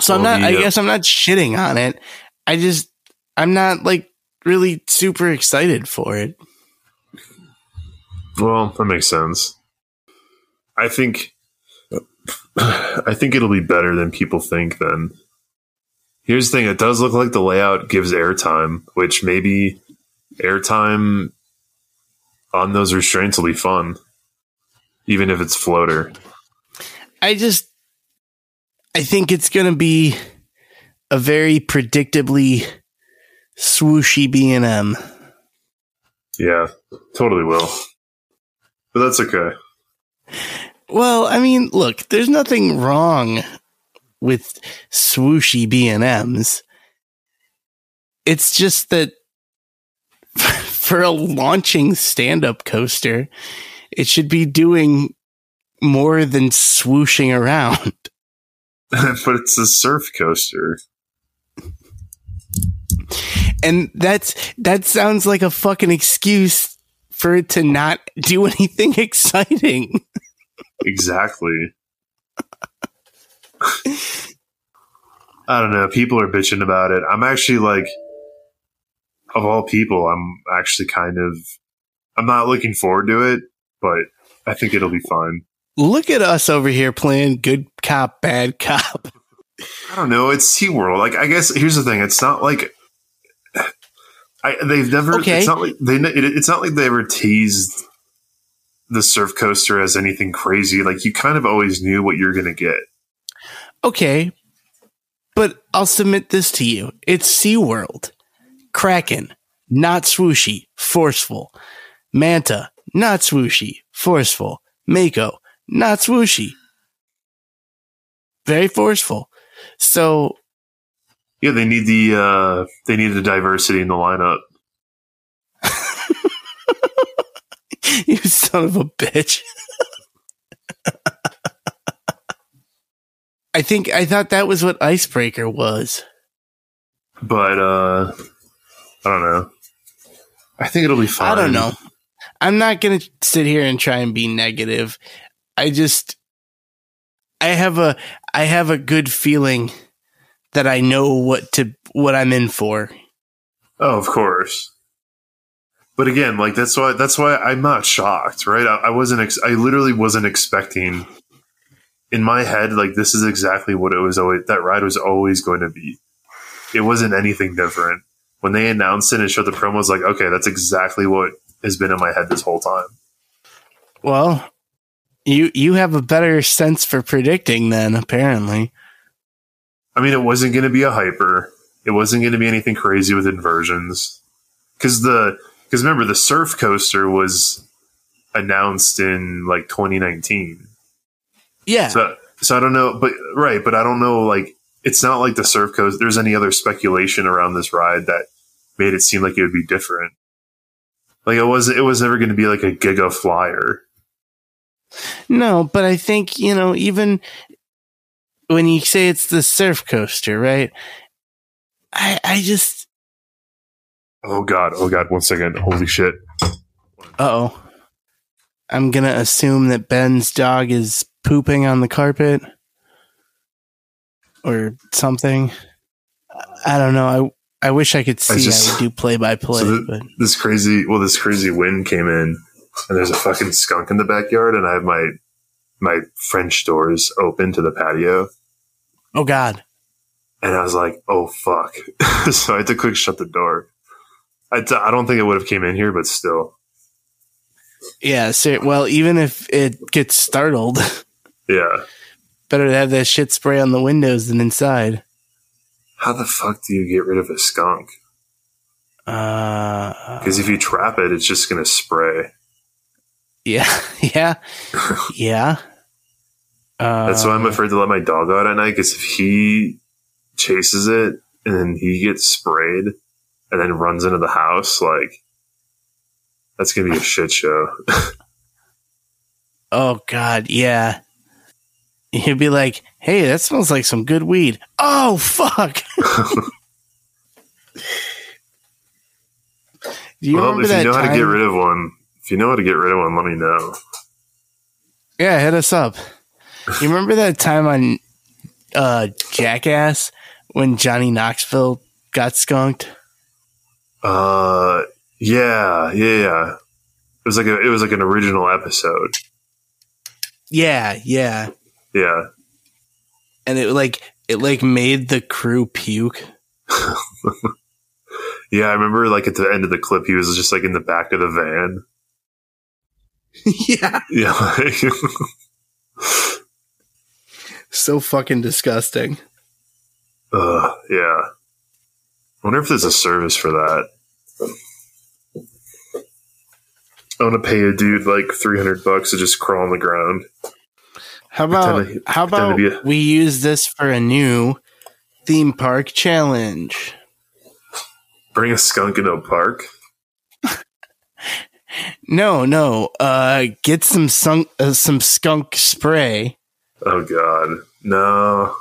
so I'm not, I guess I'm not shitting on it. I just, I'm not like really super excited for it. Well, that makes sense. I think I think it'll be better than people think then. Here's the thing, it does look like the layout gives airtime, which maybe airtime on those restraints will be fun. Even if it's floater. I just, I think it's going to be a very predictably swooshy B&M. Yeah, totally will. But that's okay. Well, I mean, look, there's nothing wrong with swooshy B&Ms. It's just that for a launching stand-up coaster, it should be doing more than swooshing around. but it's a surf coaster. And that's that sounds like a fucking excuse for it to not do anything exciting. Exactly. I don't know. People are bitching about it. I'm actually like, of all people, I'm actually kind of I'm not looking forward to it, but I think it'll be fun. Look at us over here playing good cop, bad cop. I don't know. It's SeaWorld. Like, I guess here's the thing. It's not like I, they've never. Okay. It's not like they. it- It's not like they ever teased the surf coaster as anything crazy. Like you kind of always knew what you're gonna get. Okay, but I'll submit this to you. It's SeaWorld. Kraken, not swooshy, forceful. Manta, not swooshy, forceful. Mako, not swooshy. Very forceful. So, Yeah, they need the uh they need the diversity in the lineup. you son of a bitch. I think I thought that was what Icebreaker was. But uh I don't know. I think it'll be fine. I don't know. I'm not going to sit here and try and be negative. I just I have a I have a good feeling that I know what to what I'm in for. Oh, of course. But again, like that's why that's why I'm not shocked, right? I, I wasn't. Ex- I literally wasn't expecting. In my head, like this is exactly what it was always. That ride was always going to be. It wasn't anything different. When they announced it and showed the promo, I was like, okay, that's exactly what has been in my head this whole time. Well, you you have a better sense for predicting then apparently. I mean, it wasn't going to be a hyper. It wasn't going to be anything crazy with inversions. Because the because remember the surf coaster was announced in like 2019. Yeah. So so I don't know, but right, but I don't know. Like it's not like the surf coaster. There's any other speculation around this ride that made it seem like it would be different. Like it was it was never going to be like a giga flyer. No, but I think, you know, even when you say it's the surf coaster, right? I I just Oh god, oh god, one second. Holy shit. oh. I'm gonna assume that Ben's dog is pooping on the carpet or something. I don't know. I I wish I could see. I, just- would do play by play, So the- but this crazy well this crazy wind came in and there's a fucking skunk in the backyard and i have my my french doors open to the patio. Oh god, and i was like oh fuck. So i had to quick shut the door. I t- I don't think it would have came in here but still. Yeah. So, well, even if it gets startled, yeah. better to have that shit spray on the windows than inside. how the fuck do you get rid of a skunk? Uh, because if you trap it it's just gonna spray yeah, yeah, yeah. Uh, that's why i'm afraid to let my dog out at night because if he chases it and then he gets sprayed and then runs into the house like that's gonna be a shit show Oh God, yeah. He'd be like, "Hey, that smells like some good weed." Oh fuck! Do you well, remember if you know time? how to get rid of one, if you know how to get rid of one, let me know. yeah, hit us up. You remember that time on uh, Jackass when Johnny Knoxville got skunked? Uh, yeah, yeah, yeah. It was like a, it was like an original episode. Yeah, yeah, Yeah, and it like it like made the crew puke. yeah. I remember like at the end of the clip, he was just like in the back of the van. yeah, Yeah, so fucking disgusting. uh, yeah. I wonder if there's a service for that. I want to pay a dude like three hundred bucks to just crawl on the ground. How about Pretend how about a- we use this for a new theme park challenge? Bring a skunk into a park. No, no. Uh, get some sunk, uh, some skunk spray. Oh God, no.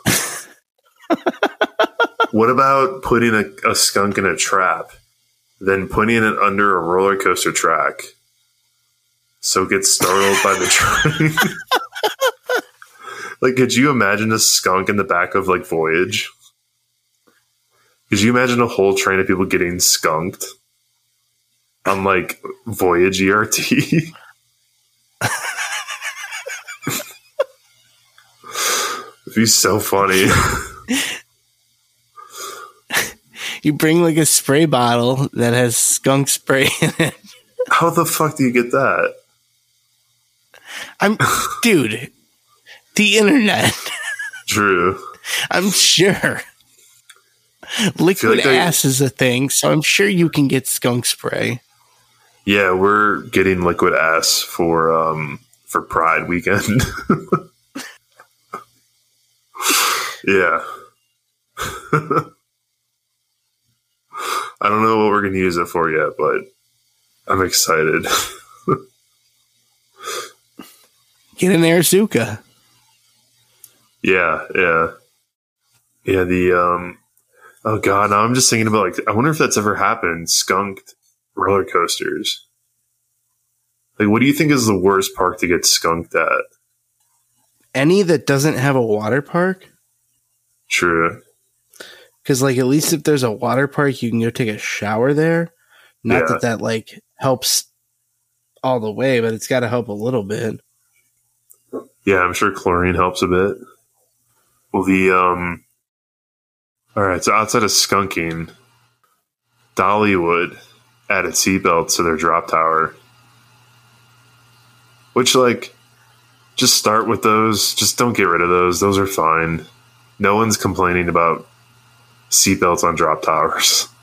what about putting a, a skunk in a trap, then putting it under a roller coaster track, so it gets startled by the train? like, could you imagine a skunk in the back of like Voyage? Could you imagine a whole train of people getting skunked? On like Voyage ERT. It'd be so funny. You bring like a spray bottle that has skunk spray in it. How the fuck do you get that? I'm, dude, the internet. True. I'm sure. Liquid like ass is a thing, so I'm sure you can get skunk spray. Yeah, we're getting liquid ass for um for Pride weekend. yeah. I don't know what we're going to use it for yet, but I'm excited. Get an Airzooka. yeah, yeah. Yeah, the um oh god, now I'm just thinking about like I wonder if that's ever happened, skunked roller coasters. Like what do you think is the worst park to get skunked at? Any that doesn't have a water park? True. Because, like, at least if there's a water park, you can go take a shower there. Not Yeah. that that, like, helps all the way, but it's got to help a little bit. Yeah, I'm sure chlorine helps a bit. Well, the um, all right. So outside of skunking, Dollywood added seatbelts to their drop tower, which like just start with those. Just don't get rid of those. Those are fine. No one's complaining about seatbelts on drop towers.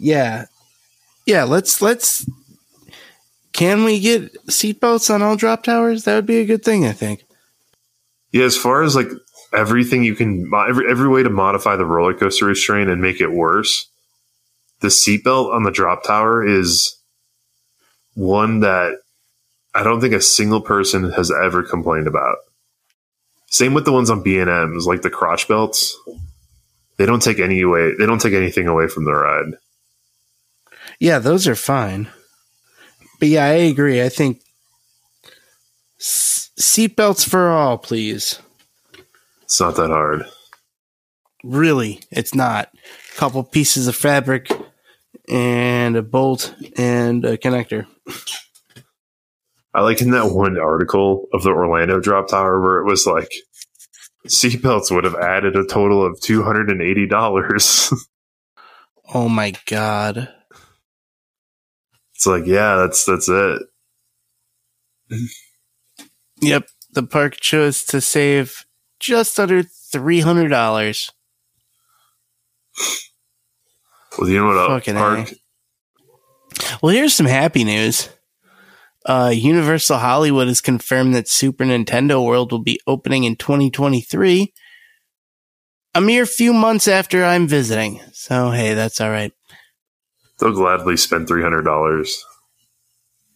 Yeah. Yeah, let's, let's, can we get seatbelts on all drop towers? That would be a good thing, I think. Yeah, as far as like everything you can, every every way to modify the roller coaster restraint and make it worse, the seatbelt on the drop tower is one that I don't think a single person has ever complained about. Same with the ones on B and M's, like the crotch belts. They don't take any away. They don't take anything away from the ride. Yeah, those are fine. But yeah, I agree. I think s- seatbelts for all, please. It's not that hard. Really, it's not. A couple pieces of fabric and a bolt and a connector. I like in that one article of the Orlando drop tower where it was like seatbelts would have added a total of two hundred and eighty dollars. Oh my god. it's like, yeah, that's that's it. Yep, the park chose to save just under $300. Well, you know what? Fucking A. Park? Well, here's some happy news. Uh, Universal Hollywood has confirmed that Super Nintendo World will be opening in 2023, a mere few months after I'm visiting. So, hey, that's all right. They'll gladly spend three hundred dollars.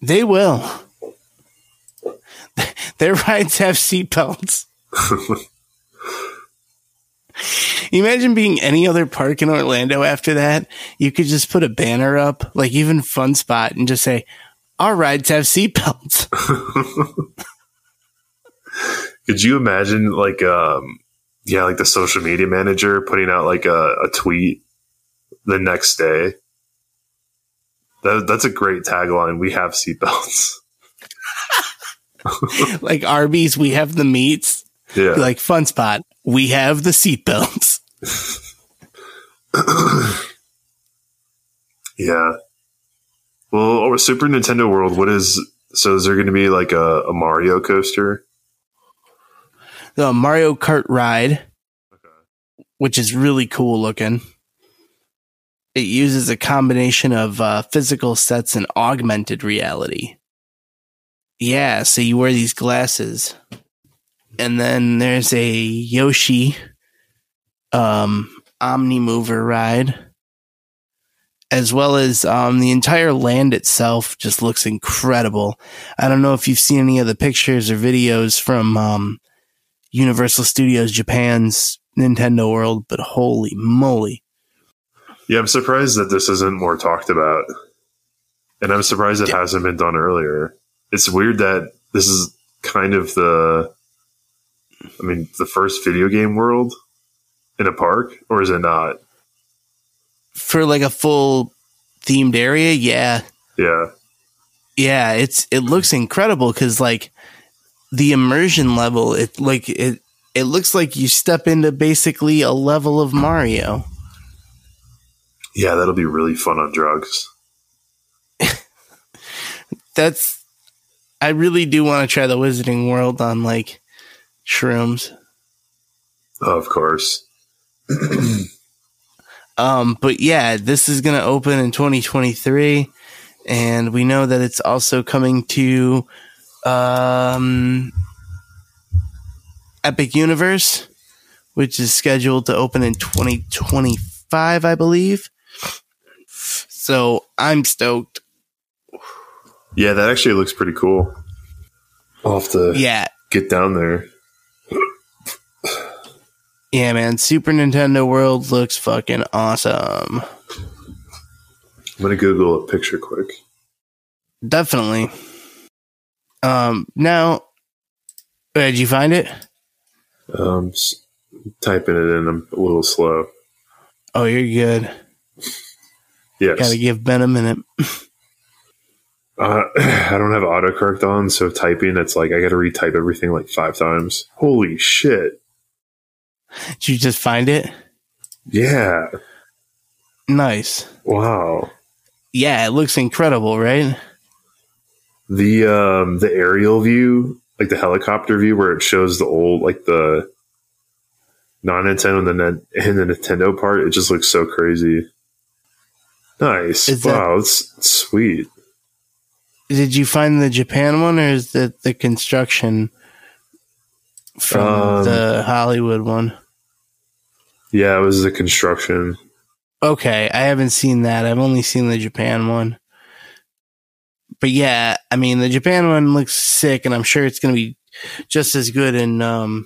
They will. Their rides have seatbelts. Imagine being any other park in Orlando after that. You could just put a banner up, like even Fun Spot, and just say, Our rides have seatbelts. Could you imagine, like, um, yeah, like the social media manager putting out like a, a tweet the next day? That, that's a great tagline. We have seatbelts. like Arby's, we have the meats. Yeah. Like Fun Spot, we have the seatbelts. Yeah. Well, or Super Nintendo World, what is so is there going to be like a, a Mario coaster? The Mario Kart ride, which is really cool looking. It uses a combination of uh, physical sets and augmented reality. Yeah, so you wear these glasses, and then there's a Yoshi um, Omni Mover ride, as well as um, the entire land itself just looks incredible. I don't know if you've seen any of the pictures or videos from um, Universal Studios Japan's Nintendo World, but holy moly. Yeah, I'm surprised that this isn't more talked about. And I'm surprised it Yeah. hasn't been done earlier. It's weird that this is kind of the I mean, the first video game world in a park, or is it not? For like a full themed area, yeah, Yeah. yeah, it's it looks incredible because like the immersion level, it like it it looks like you step into basically a level of Mario. Yeah, that'll be really fun on drugs. That's I really do want to try the Wizarding World on like shrooms. Of course. Um, but yeah, this is going to open in 2023, and we know that it's also coming to um, Epic Universe, which is scheduled to open in 2025, I believe. So I'm stoked. Yeah, that actually looks pretty cool. I'll have to Yeah, get down there. Yeah, man. Super Nintendo World looks fucking awesome. I'm gonna Google a picture quick. Definitely. Um, now, did you find it? Um, s- typing it in. I'm a little slow. Oh, you're good. Yes. Gotta give Ben a minute. Uh, I don't have autocorrect on, so typing it's like I got to retype everything like five times. Holy shit! Did you just find it? Yeah. Nice. Wow. Yeah, it looks incredible, right? The um the aerial view, like the helicopter view, where it shows the old like the non Nintendo and the and the Nintendo part, it just looks so crazy. Nice. Is that- wow, it's sweet. Did you find the Japan one or is that the construction from Um, the Hollywood one? Yeah, it was the construction. Okay, I haven't seen that. I've only seen the Japan one. But yeah, I mean the Japan one looks sick and I'm sure it's gonna be just as good in um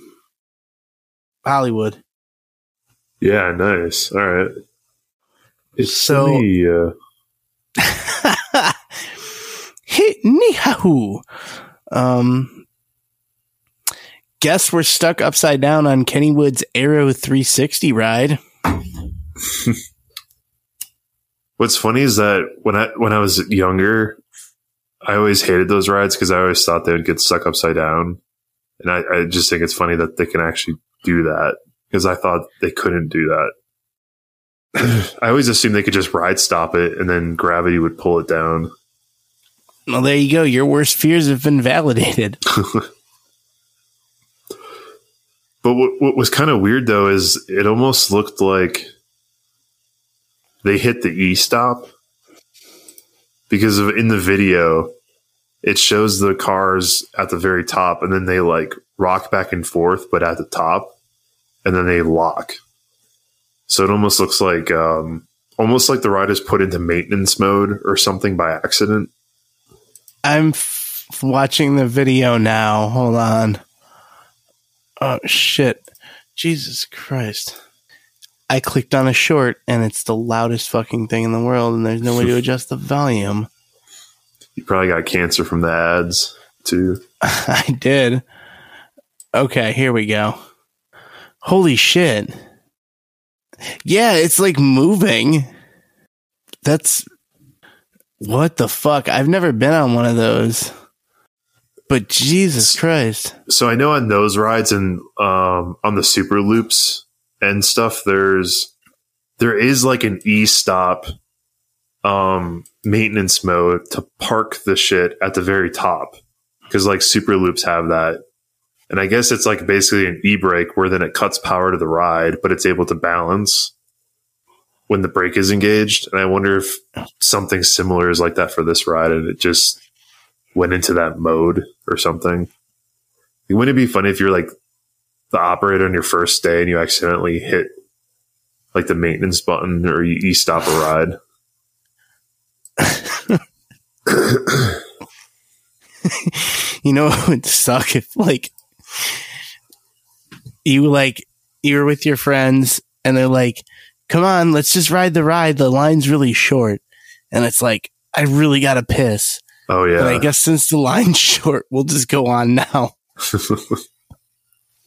Hollywood. Yeah, nice. All right. It's So- funny, uh. Um guess we're stuck upside down on Kennywood's Arrow 360 ride. What's funny is that when I when I was younger, I always hated those rides because I always thought they would get stuck upside down, and I, I just think it's funny that they can actually do that because I thought they couldn't do that. I always assumed they could just ride stop it and then gravity would pull it down. Well, there you go. Your worst fears have been validated. But what, what was kind of weird though is it almost looked like they hit the e stop because of in the video it shows the cars at the very top and then they like rock back and forth but at the top and then they lock so it almost looks like um almost like the ride is put into maintenance mode or something by accident I'm f- watching the video now. Hold on. Oh shit. Jesus Christ. I clicked on a short and it's the loudest fucking thing in the world and there's no way to adjust the volume. you probably got cancer from the ads too I did. Okay, here we go. Holy shit. Yeah, it's like moving. That's what the fuck? I've never been on one of those. But Jesus Christ. so I know on those rides and um, on the super loops and stuff, there's there is like an e stop um, maintenance mode to park the shit at the very top because like super loops have that, and I guess it's like basically an e brake where then it cuts power to the ride, but it's able to balance when the brake is engaged. And I wonder if something similar is like that for this ride, and it just went into that mode or something. Wouldn't it be funny if you're like the operator on your first day and you accidentally hit like the maintenance button or you, you stop a ride? You know it would suck if like you like you're with your friends and they're like, Come on, let's just ride the ride. The line's really short. And it's like, I really gotta piss. Oh yeah, I guess since the line's short, we'll just go on now.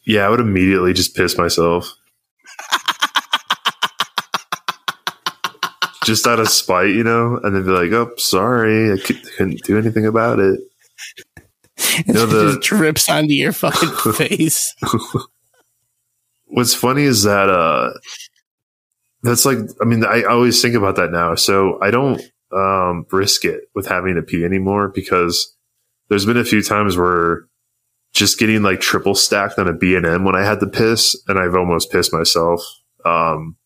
yeah. I would immediately just piss myself. just out of spite, you know, and then be like, "Oh, sorry, I couldn't do anything about it." It know, the- just drips onto your fucking face. What's funny is that uh that's like I mean I always think about that now. So I don't um risk it with having to pee anymore because there's been a few times where just getting like triple stacked on a B and M when I had to piss and I've almost pissed myself. Um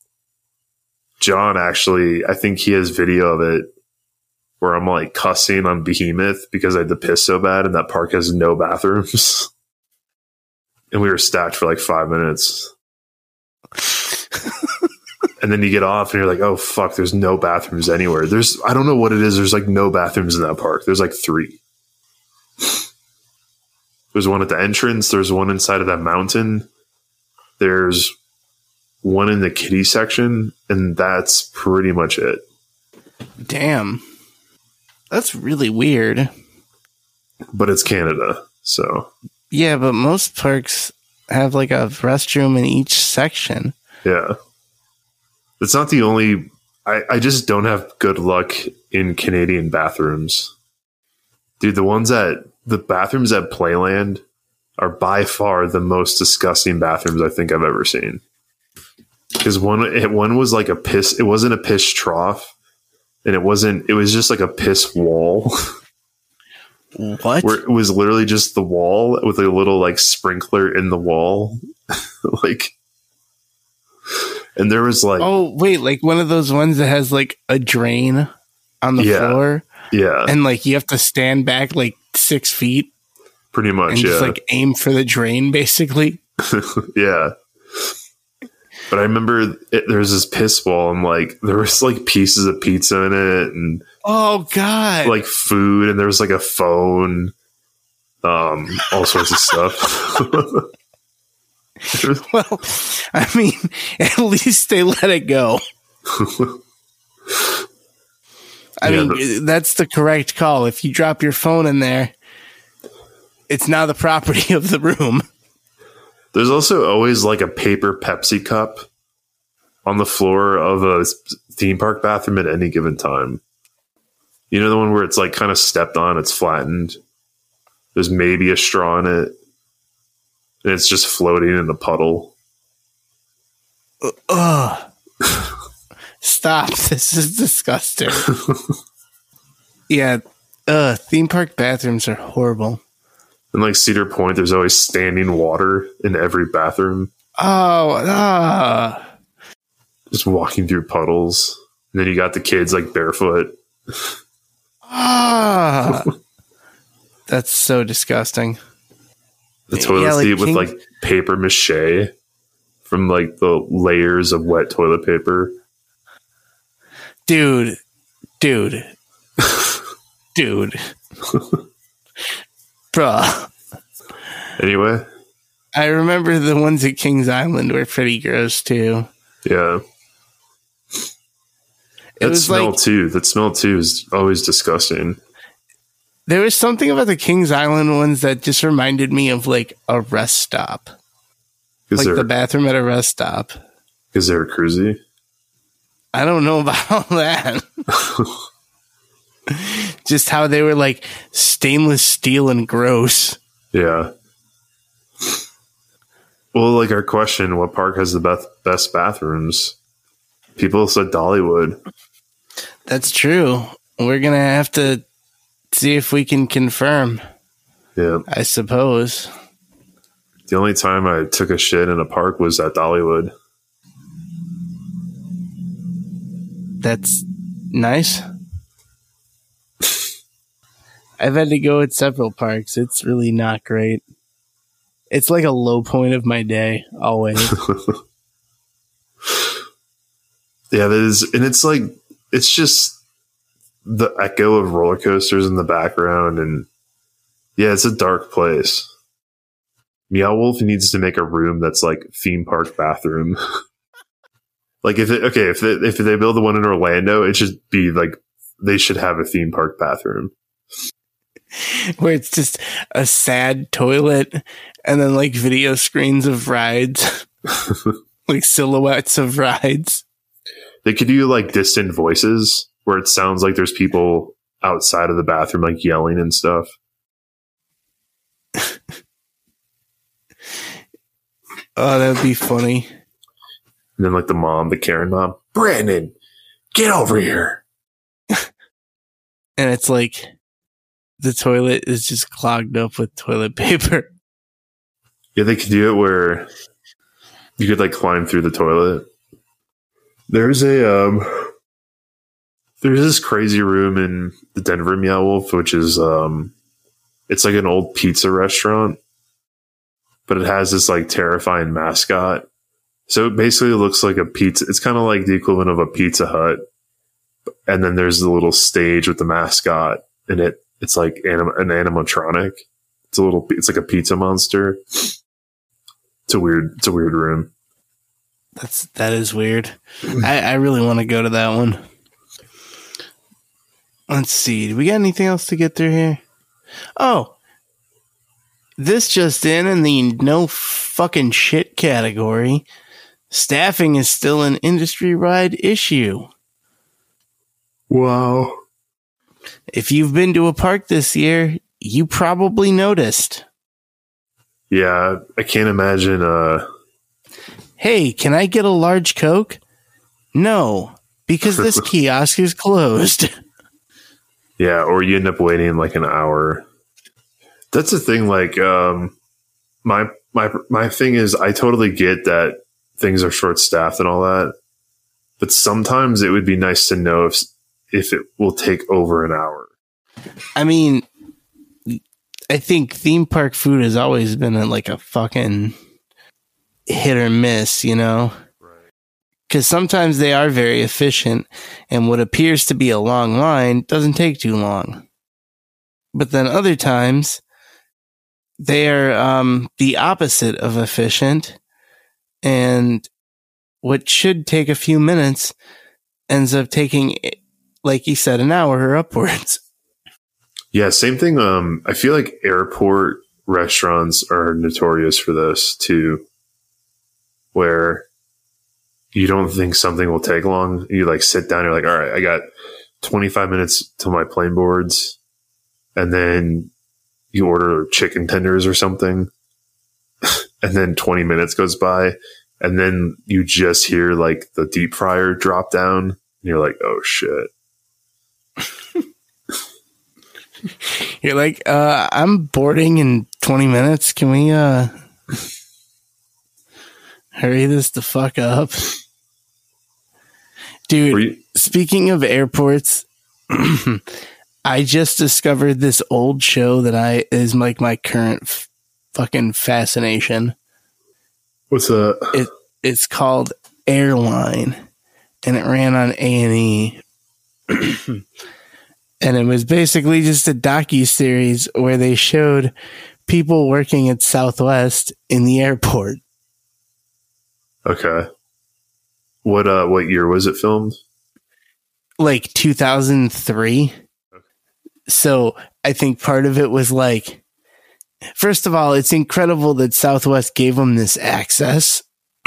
John actually I think he has video of it where I'm like cussing on Behemoth because I had to piss so bad and that park has no bathrooms. and we were stacked for like five minutes. And then you get off and you're like, oh fuck, there's no bathrooms anywhere. There's I don't know what it is. There's like no bathrooms in that park. There's like three. There's one at the entrance. There's one inside of that mountain. There's one in the kiddie section, and that's pretty much it. Damn. That's really weird. But it's Canada, so Yeah, but most parks have like a restroom in each section. yeah. It's not the only. I, I just don't have good luck in Canadian bathrooms. Dude, the ones at the bathrooms at Playland are by far the most disgusting bathrooms I think I've ever seen. Because one, it, one was like a piss. It wasn't a piss trough, and it wasn't. It was just like a piss wall, What? where it was literally just the wall with a little like sprinkler in the wall, like. And there was like, oh, wait, like one of those ones that has like a drain on the Yeah. floor yeah, and like you have to stand back like six feet pretty much, and yeah. just like aim for the drain basically. yeah. But I remember it, there was this piss wall, and like there was like pieces of pizza in it, and Oh god. like food, and there was like a phone, um, all sorts of stuff. well, I mean, at least they let it go. I Yeah, mean, that's the correct call. If you drop your phone in there, it's now the property of the room. There's also always like a paper Pepsi cup on the floor of a theme park bathroom at any given time. You know the one where it's like kind of stepped on, it's flattened. There's maybe a straw in it, and it's just floating in the puddle. Ugh. Stop. This is disgusting. yeah. Uh, theme park bathrooms are horrible. And like Cedar Point, there's always standing water in every bathroom, Oh, ah. just walking through puddles. And then you got the kids like barefoot. Ah. That's so disgusting. The toilet Yeah, like seat with King- like paper mache from like the layers of wet toilet paper. Dude. Dude. Dude. Bruh. Anyway, I remember the ones at Kings Island were pretty gross too. yeah. It That smell like too. That smell too is always disgusting. There was something about the Kings Island ones that just reminded me of like a rest stop. Because Like they're the bathroom at a rest stop. Is there a cruisy. I don't know about all that. just how they were like stainless steel and gross. Yeah. Well, like our question, what park has the best best bathrooms? People said Dollywood. That's true. We're gonna have to see if we can confirm, Yeah. I suppose. The only time I took a shit in a park was at Dollywood. That's nice. I've had to go at several parks. It's really not great. It's like a low point of my day, always. Yeah, that is, and it's like it's just the echo of roller coasters in the background, and yeah, it's a dark place. Meow Wolf needs to make a room that's like theme park bathroom. like if it, okay, if they, if they build the one in Orlando, it should be like they should have a theme park bathroom. Where it's just a sad toilet and then like video screens of rides, like silhouettes of rides. They could do like distant voices where it sounds like there's people outside of the bathroom like yelling and stuff. Oh, that would be funny. And then like the mom, the Karen mom, Brandon, get over here. And it's like the toilet is just clogged up with toilet paper. Yeah, they could do it where you could like climb through the toilet. There's a um there's this crazy room in the Denver Meow Wolf, which is um it's like an old pizza restaurant, but it has this like terrifying mascot. So it basically looks like a pizza. It's kind of like the equivalent of a Pizza Hut. And then there's the little stage with the mascot, and it it's like anim- an animatronic. It's a little. It's like a pizza monster. It's a weird. It's a weird room. That's that is weird. I, I really want to go to that one. Let's see. Do we got anything else to get through here? Oh, this just in in the no fucking shit category. Staffing is still an industry wide issue. Wow. If you've been to a park this year, you probably noticed. Yeah, I can't imagine. Uh, Hey, can I get a large Coke? No, because this kiosk is closed. yeah, or you end up waiting like an hour. That's the thing. Like, um, my my my thing is, I totally get that things are short staffed and all that, but sometimes it would be nice to know if if it will take over an hour. I mean, I think theme park food has always been a, like a fucking hit or miss, you know? Because sometimes they are very efficient, and what appears to be a long line doesn't take too long. But then other times, they are um, the opposite of efficient, and what should take a few minutes ends up taking, like you said, an hour or upwards. Yeah, same thing. Um, I feel like airport restaurants are notorious for this too, where you don't think something will take long. You like sit down, you're like, all right, I got 25 minutes till my plane boards. And then you order chicken tenders or something. and then 20 minutes goes by. And then you just hear like the deep fryer drop down. And you're like, oh shit. You're like, uh, I'm boarding in 20 minutes. Can we, uh, hurry this the fuck up? Dude, you- speaking of airports, I just discovered this old show that I is like my current f- fucking fascination. what's a, It it's called Airline, and it ran on A and E, and it was basically just a docu series where they showed people working at Southwest in the airport. okay. What, uh, what year was it filmed? like 2003. So I think part of it was like, first of all, it's incredible that Southwest gave them this access.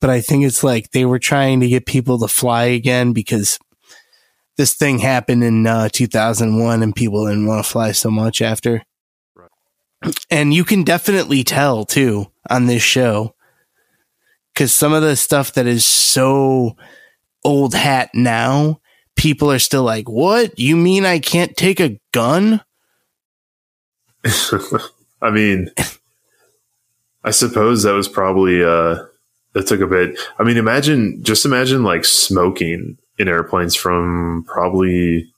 but I think it's like they were trying to get people to fly again because this thing happened in uh, 2001 and people didn't want to fly so much after. And you can definitely tell too on this show because some of the stuff that is so old hat now, people are still like, "What? You mean I can't take a gun?" I mean, I suppose that was probably uh that took a bit. I mean, imagine just imagine like smoking in airplanes from probably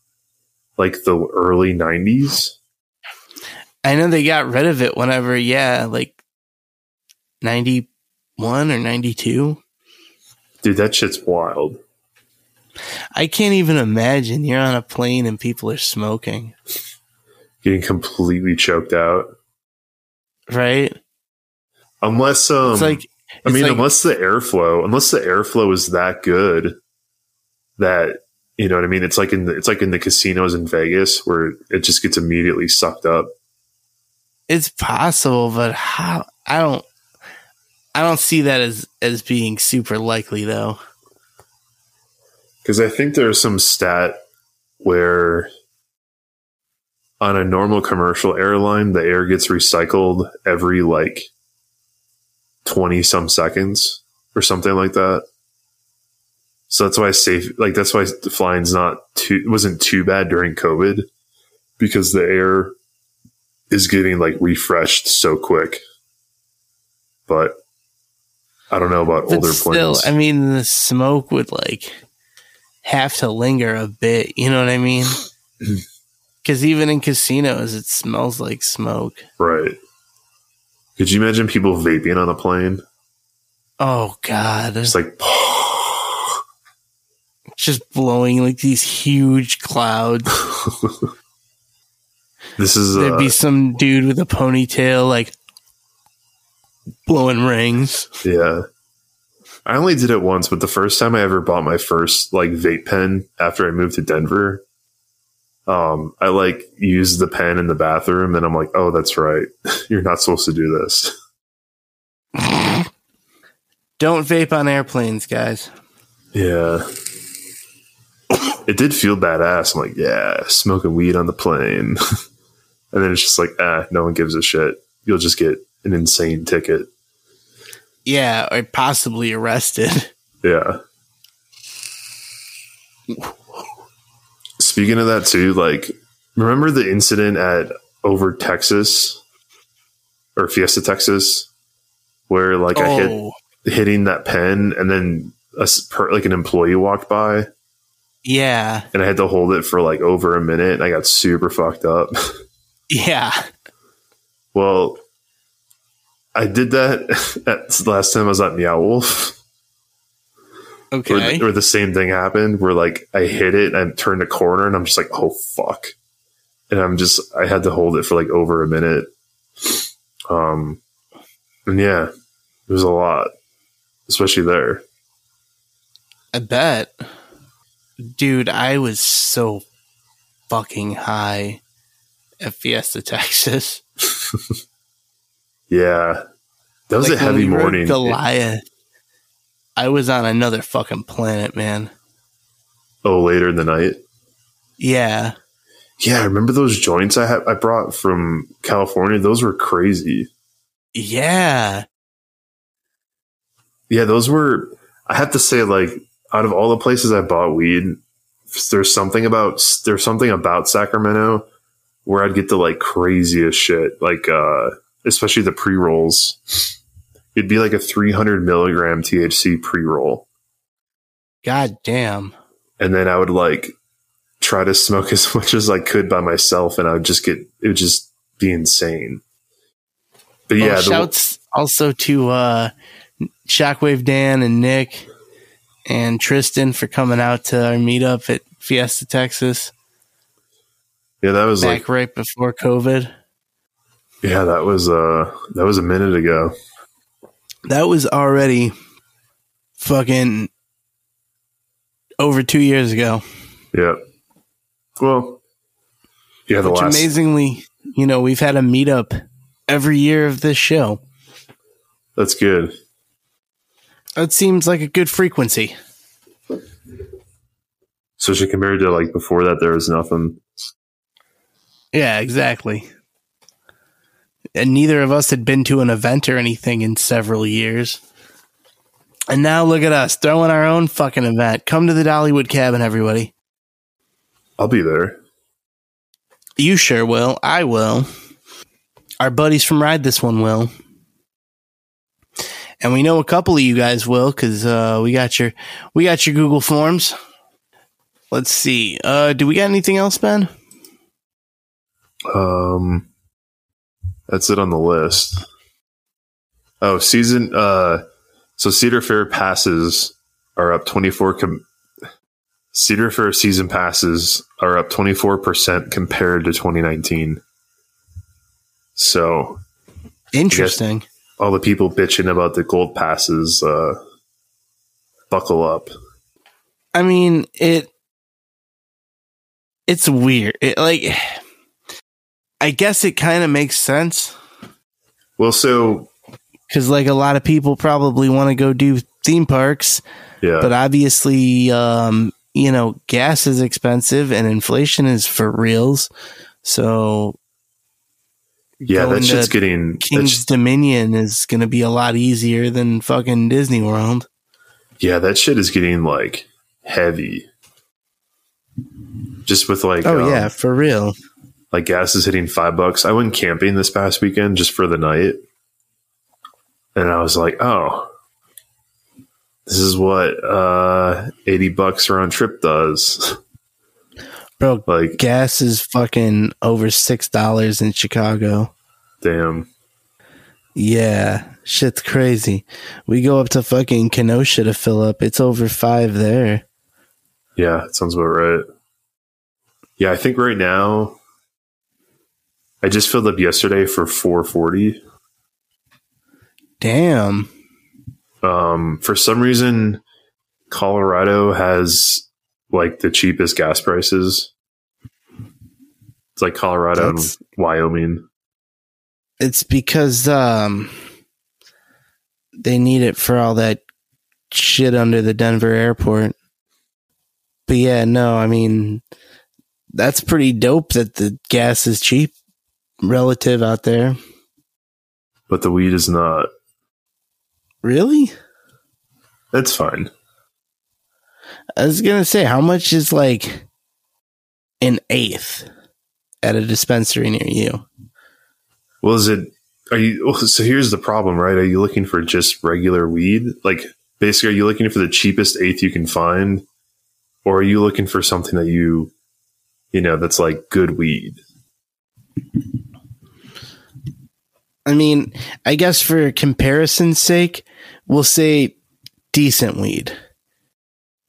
like the early '90s. I know they got rid of it whenever, yeah, like 91 or 92. Dude, that shit's wild. I can't even imagine you're on a plane and people are smoking, Getting completely choked out. right? Unless um, It's like I mean, like- unless the airflow, unless the airflow is that good that you know what I mean. It's like in the, it's like in the casinos in Vegas where it just gets immediately sucked up. it's possible, but how I don't I don't see that as as being super likely though. Because I think there's some stat where on a normal commercial airline, the air gets recycled every like 20 some seconds or something like that. So that's why safe, like, that's why flying's not too, wasn't too bad during COVID because the air is getting like refreshed so quick. But I don't know about But older still, planes. I mean, the smoke would like have to linger a bit. You know what I mean? Because even in casinos, it smells like smoke. right. Could you imagine people vaping on a plane? Oh God! It's like, just blowing like these huge clouds. this is, There'd uh, be some dude with a ponytail, like blowing rings. yeah. I only did it once, but the first time I ever bought my first like vape pen after I moved to Denver, um, I like used the pen in the bathroom and I'm like, oh, that's right. You're not supposed to do this. Don't vape on airplanes, guys. Yeah. It did feel badass. I'm like, yeah, smoking weed on the plane. and then it's just like, ah, no one gives a shit. You'll just get an insane ticket. Yeah, or possibly arrested. Yeah. Speaking of that too, like remember the incident at over Texas or Fiesta, Texas, where like I hit Oh, hitting that pen and then a, like an employee walked by yeah, and I had to hold it for like over a minute and I got super fucked up. yeah. well, I did that at the last time I was at Meow Wolf. Okay. where the same thing happened where like I hit it and turned a corner and I'm just like, oh fuck. And I'm just I had to hold it for like over a minute. Um and yeah, it was a lot. Especially there. I bet. Dude, I was so fucking high at Fiesta, Texas. Yeah. That was Like, a heavy morning. Goliath. I was on another fucking planet, man. oh, later in the night. Yeah. Yeah, I remember those joints I had I brought from California. Those were crazy. Yeah. Yeah, those were. I have to say, like, out of all the places I bought weed, there's something about there's something about Sacramento where I'd get the like craziest shit, like uh especially the pre rolls. It'd be like a 300 milligram THC pre roll, God damn. and then I would like try to smoke as much as I could by myself, and I would just get it would just be insane. But Yeah. yeah, the- shouts also to uh, Shockwave Dan and Nick and Tristan for coming out to our meetup at Fiesta, Texas, yeah, that was back like right before COVID. Yeah, that was uh that was a minute ago. That was already fucking over two years ago. Yep. Well, yeah, the Which last amazingly, you know, we've had a meetup every year of this show. that's good. That seems like a good frequency. Especially compared to like before that, there was nothing. Yeah, exactly. And neither of us had been to an event or anything in several years. And now look at us throwing our own fucking event. Come to the Dollywood cabin, everybody. I'll be there. You sure will. I will. Our buddies from Ride This One will. And we know a couple of you guys will because uh, we got your we got your Google Forms. Let's see. Uh, do we got anything else, Ben? Um, that's it on the list. Oh, season. Uh, so Cedar Fair passes are up twenty four. Com- Cedar Fair season passes are up twenty four percent compared to twenty nineteen. So Interesting. all the people bitching about the gold passes, uh, buckle up. I mean, it it's weird. It like I guess it kind of makes sense Well, so cuz like a lot of people probably want to go do theme parks, yeah, but obviously um you know, gas is expensive and inflation is for reals. So Yeah, that shit's getting Kings Dominion is going to be a lot easier than fucking Disney World. yeah, that shit is getting like heavy. Just with like Oh um, yeah, for real. Like gas is hitting five bucks. I went camping this past weekend just for the night. And I was like, oh, this is what uh 80 bucks round trip does. Bro, like, gas is fucking over $6 in Chicago. damn. Yeah, shit's crazy. We go up to fucking Kenosha to fill up. It's over 5 there. Yeah, sounds about right. Yeah, I think right now I just filled up yesterday for 440. Damn. Um, for some reason, Colorado has like the cheapest gas prices. It's like Colorado That's- and Wyoming. It's because um they need it for all that shit under the Denver airport. But yeah, no, I mean that's pretty dope that the gas is cheap relative out there. but the weed is not. Really? That's fine. I was gonna say, how much is like an eighth at a dispensary near you? Well, is it? Are you? well, So here's the problem, right? Are you looking for just regular weed? Like, basically, are you looking for the cheapest eighth you can find, or are you looking for something that you, you know, that's like good weed? I mean, I guess for comparison's sake, we'll say decent weed.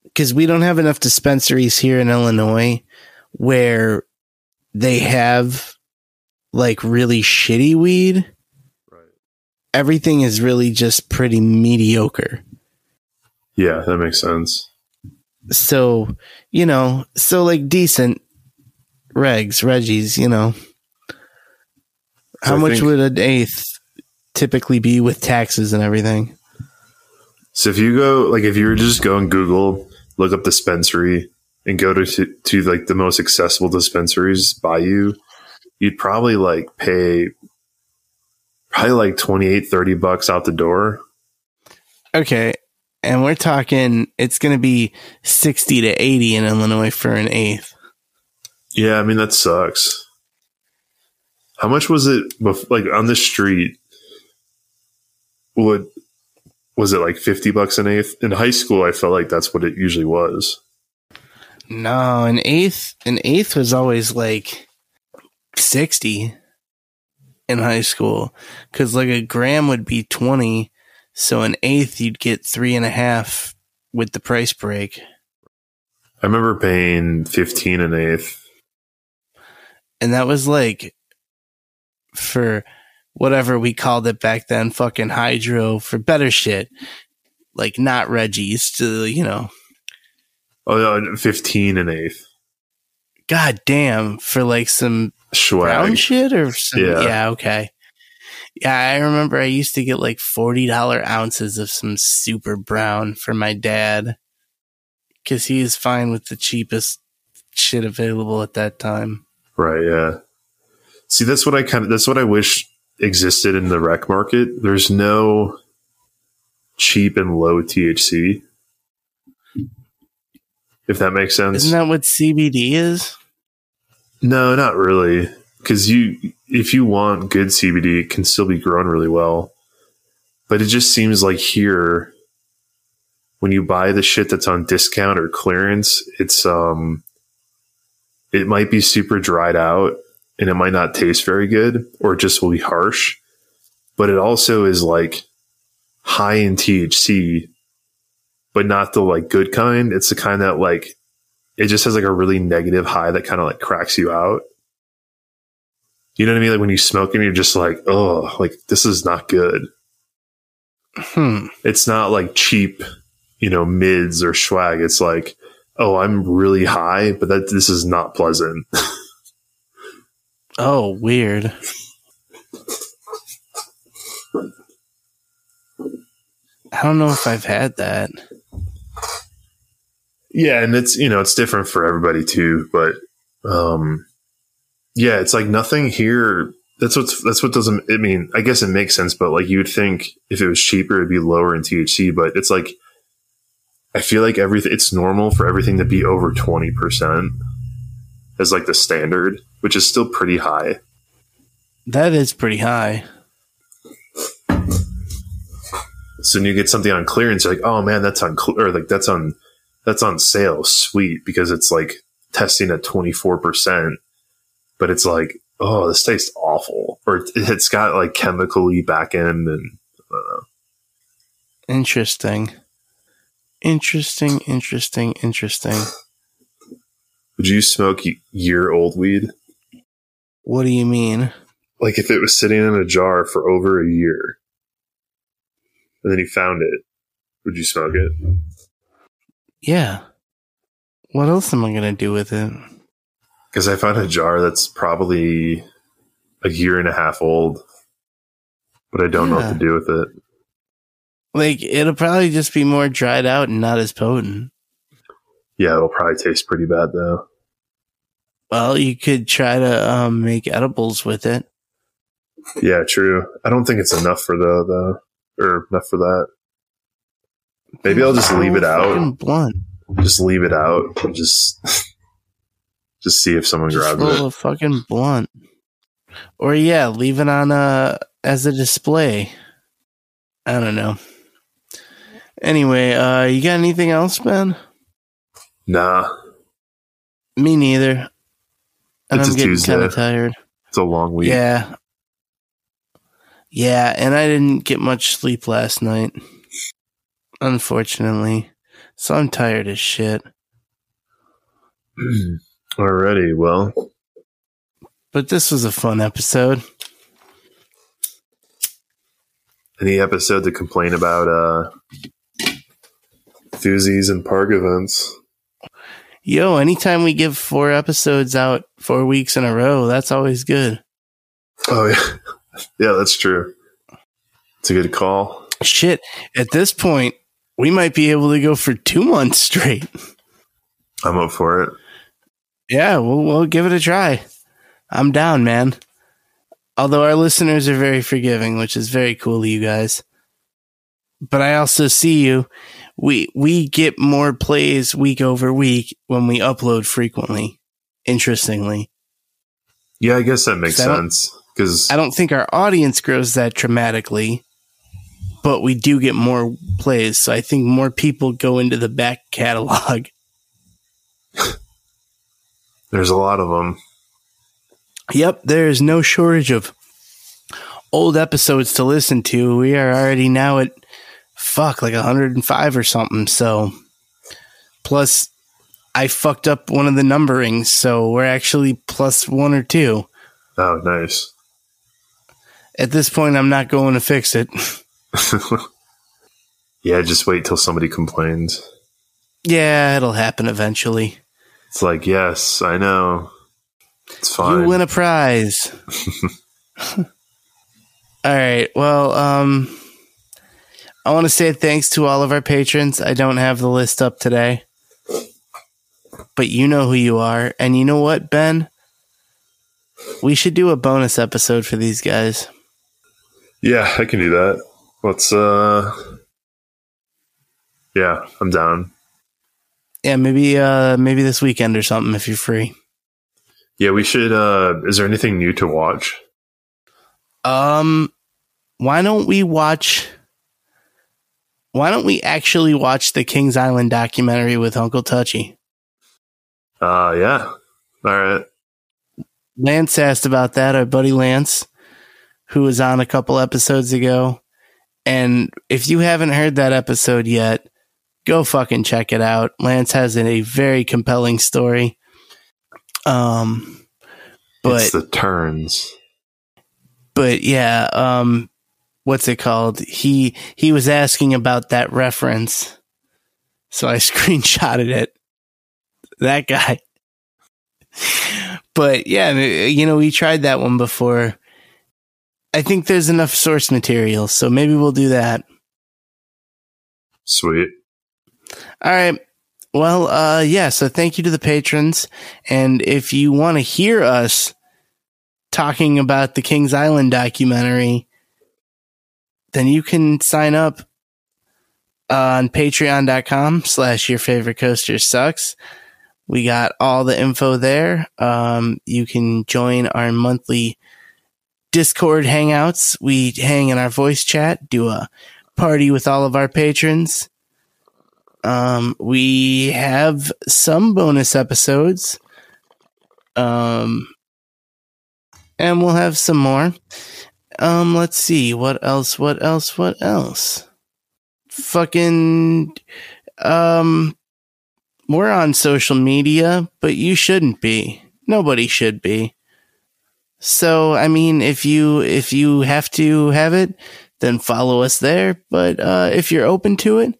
Because we don't have enough dispensaries here in Illinois where they have like really shitty weed. Right. Everything is really just pretty mediocre. Yeah, that makes sense. So, you know, so like decent regs, Reggies, you know. How I much think- would an eighth typically be with taxes and everything? So if you go, like, if you were to just go and Google, look up dispensary, and go to to, to like the most accessible dispensaries by you, you'd probably like pay probably like 28 30 bucks out the door Okay. And we're talking, it's going to be 60 to 80 in Illinois for an eighth. Yeah, I mean that sucks. How much was it? Like on the street, would was it like fifty bucks an eighth? In high school, I felt like that's what it usually was. No, an eighth, an eighth was always like 60 in high school. Cause like a gram would be 20. So an eighth, you'd get three and a half with the price break. I remember paying fifteen an eighth. And that was like for whatever we called it back then, fucking hydro for better shit. Like not Reggie's to, you know, Oh, no, fifteen an eighth. god damn, for like some brown shit or some, Yeah. yeah. okay. Yeah, I remember I used to get like forty dollar ounces of some super brown for my dad because he is fine with the cheapest shit available at that time. Right. Yeah. See, that's what I kind of. That's what I wish existed in the rec market. There's no cheap and low THC. If that makes sense. Isn't that what CBD is? No, not really. Because you, if you want good CBD, it can still be grown really well. But it just seems like here, when you buy the shit that's on discount or clearance, it's um, it might be super dried out and it might not taste very good, or it just will be harsh. But it also is like high in THC, but not the like good kind. It's the kind that like it just has like a really negative high that kind of like cracks you out. You know what I mean? Like when you smoke and you're just like, oh, like this is not good. Hmm. It's not like cheap, you know, mids or swag. It's like, oh, I'm really high, but that this is not pleasant. Oh, weird. I don't know if I've had that. Yeah, and it's you know it's different for everybody too, but um, yeah, it's like nothing here. That's what's that's what doesn't. I mean, I guess it makes sense, but like you'd think if it was cheaper, it'd be lower in THC, but it's like I feel like everything. It's normal for everything to be over twenty percent as like the standard, which is still pretty high. That is pretty high. So when you get something on clearance, you're like, oh man, that's on cl- or like that's on that's on sale, sweet, because it's like testing at twenty four percent, but it's like, oh, this tastes awful, or it- it's got like chemically back end and Interesting. Interesting, interesting, interesting. Would you smoke year old weed? What do you mean? Like if it was sitting in a jar for over a year, and then you found it, would you smoke it? Yeah. What else am I going to do with it? Because I found a jar that's probably a year and a half old, but I don't know what to do with it. Like, it'll probably just be more dried out and not as potent. Yeah, it'll probably taste pretty bad though. Well, you could try to um, make edibles with it. Yeah, true. I don't think it's enough for the the or enough for that. Maybe I'll just leave it out. Blunt. Just leave it out and just just see if someone Just grabs roll it. a fucking blunt. Or yeah, leave it on a as a display. I don't know. Anyway, uh, you got anything else, Ben? Nah, Me neither. And It's I'm getting kind of tired. it's a long week. Yeah. Yeah, and I didn't get much sleep last night. Unfortunately. So I'm tired as shit. Alrighty, well, But this was a fun episode. any episode to complain about uh enthusies and park events. Yo, anytime we give four episodes out four weeks in a row, that's always good. Oh yeah, yeah, that's true. It's a good call. Shit, at this point, we might be able to go for two months straight. I'm up for it. Yeah, we'll, we'll give it a try. I'm down, man. Although our listeners are very forgiving, which is very cool of you guys. But I also see you. We we get more plays week over week when we upload frequently. Interestingly, Yeah, I guess that makes I sense because I don't think our audience grows that dramatically, but we do get more plays. So I think more people go into the back catalog. there's a lot of them. Yep, there is no shortage of old episodes to listen to. We are already now at fuck like 105 or something. So plus I fucked up one of the numberings, so we're actually plus 1 or 2. Oh, nice. At this point I'm not going to fix it. yeah, just wait till somebody complains. yeah, it'll happen eventually. It's like, yes, I know. It's fine. You win a prize. All right. Well, um, I want to say thanks to all of our patrons. I don't have the list up today, but you know who you are. And you know what, Ben? We should do a bonus episode for these guys. yeah, I can do that. Let's, uh, yeah, I'm down. Yeah, maybe, uh, maybe this weekend or something if you're free. Yeah, we should, uh, is there anything new to watch? Um, why don't we watch? Why don't we actually watch the Kings Island documentary with Uncle Touchy? Uh, yeah. All right. Lance asked about that, our buddy Lance, who was on a couple episodes ago. And if you haven't heard that episode yet, go fucking check it out. Lance has a very compelling story. Um, but it's the turns. but yeah, um, what's it called? He he was asking about that reference, so I screenshotted it. That guy. But yeah, you know, we tried that one before. I think there's enough source material, so maybe we'll do that. Sweet. All right. Well, uh, yeah. So thank you to the patrons, and if you want to hear us talking about the Kings Island documentary, then you can sign up on patreon.com slash your favorite coaster sucks. We got all the info there. Um, you can join our monthly Discord hangouts. We hang in our voice chat, do a party with all of our patrons. Um, we have some bonus episodes. Um, and we'll have some more. Um, let's see. What else? What else? What else? Fucking, um, we're on social media, but you shouldn't be. Nobody should be. So, I mean, if you, if you have to have it, then follow us there. But, uh, if you're open to it,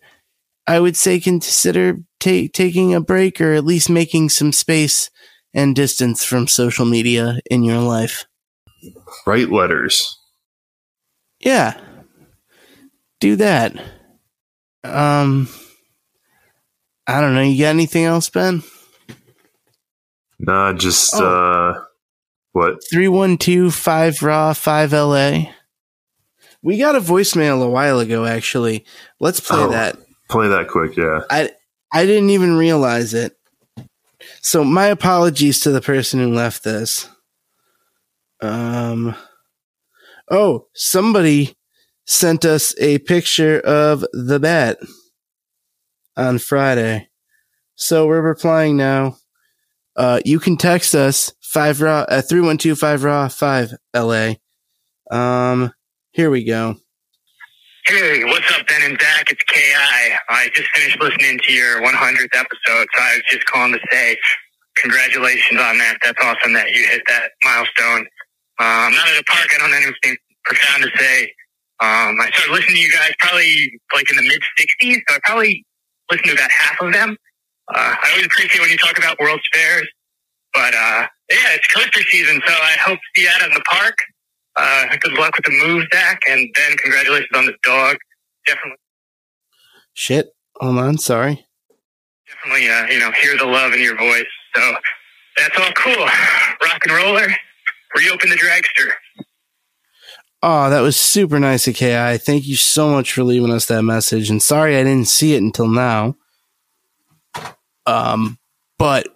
I would say consider ta- taking a break or at least making some space and distance from social media in your life. Write letters. Yeah. Do that. Um I don't know, you got anything else, Ben? Nah, just Oh. uh, what? 3125 raw 5 LA. We got a voicemail a while ago actually. Let's play Oh. that. Play that quick, yeah. I I didn't even realize it. So my apologies to the person who left this. Um Oh, somebody sent us a picture of the bat on Friday. So we're replying now. Uh you can text us 5 raw uh, 3125 raw 5 LA. Um here we go. Hey, what's up, Ben and Zach? It's Ki. I just finished listening to your 100th episode, so I was just calling to say congratulations on that. That's awesome that you hit that milestone. Uh, I'm not at a park. I don't have anything profound to say. Um, I started listening to you guys probably like in the mid 60s, so I probably listened to about half of them. Uh, I always appreciate when you talk about World's Fairs, but uh, yeah, it's coaster season, so I hope to see you out in the park. Uh, good luck with the move, Zach, and Ben, congratulations on the dog. Definitely, Shit. Hold on, sorry. definitely, uh, you know, hear the love in your voice. So that's all cool. Rock and roller. Reopen the dragster. Oh, that was super nice of KI. Thank you so much for leaving us that message. And sorry I didn't see it until now. Um, but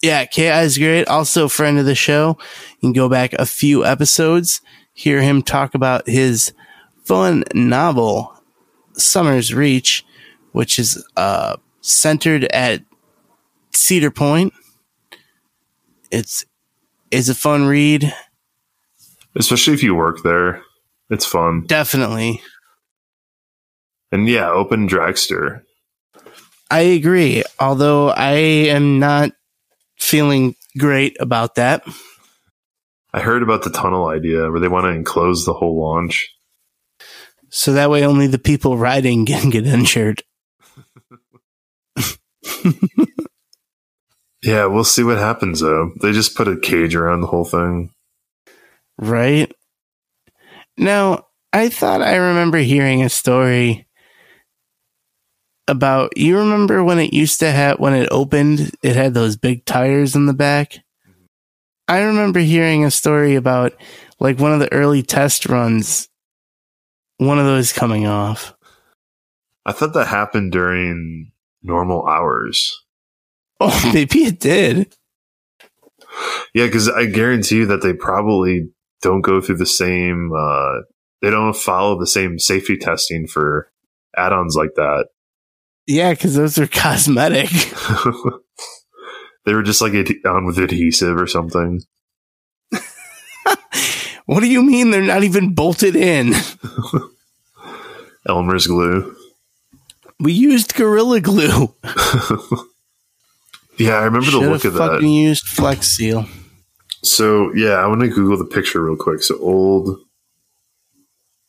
yeah, KI is great. Also, friend of the show. You can go back a few episodes, hear him talk about his fun novel, Summer's Reach, which is uh, centered at Cedar Point. It's is a fun read, Especially if you work there. It's fun. definitely. And yeah, open dragster. I agree. Although I am not feeling great about that. I heard about the tunnel idea where they want to enclose the whole launch. So that way only the people riding can get injured. Yeah, we'll see what happens though. They just put a cage around the whole thing. Right? Now, I thought I remember hearing a story about you remember when it used to have when it opened, it had those big tires in the back? I remember hearing a story about like one of the early test runs, one of those coming off. I thought that happened during normal hours. Oh, maybe it did. Yeah, because I guarantee you that they probably don't go through the same. Uh, they don't follow the same safety testing for add-ons like that. Yeah, because those are cosmetic. they were just like ad- on with adhesive or something. What do you mean they're not even bolted in? Elmer's glue. We used Gorilla Glue. Yeah, I remember the look of that. fucking used Flex Seal. So yeah, I want to Google the picture real quick. So old.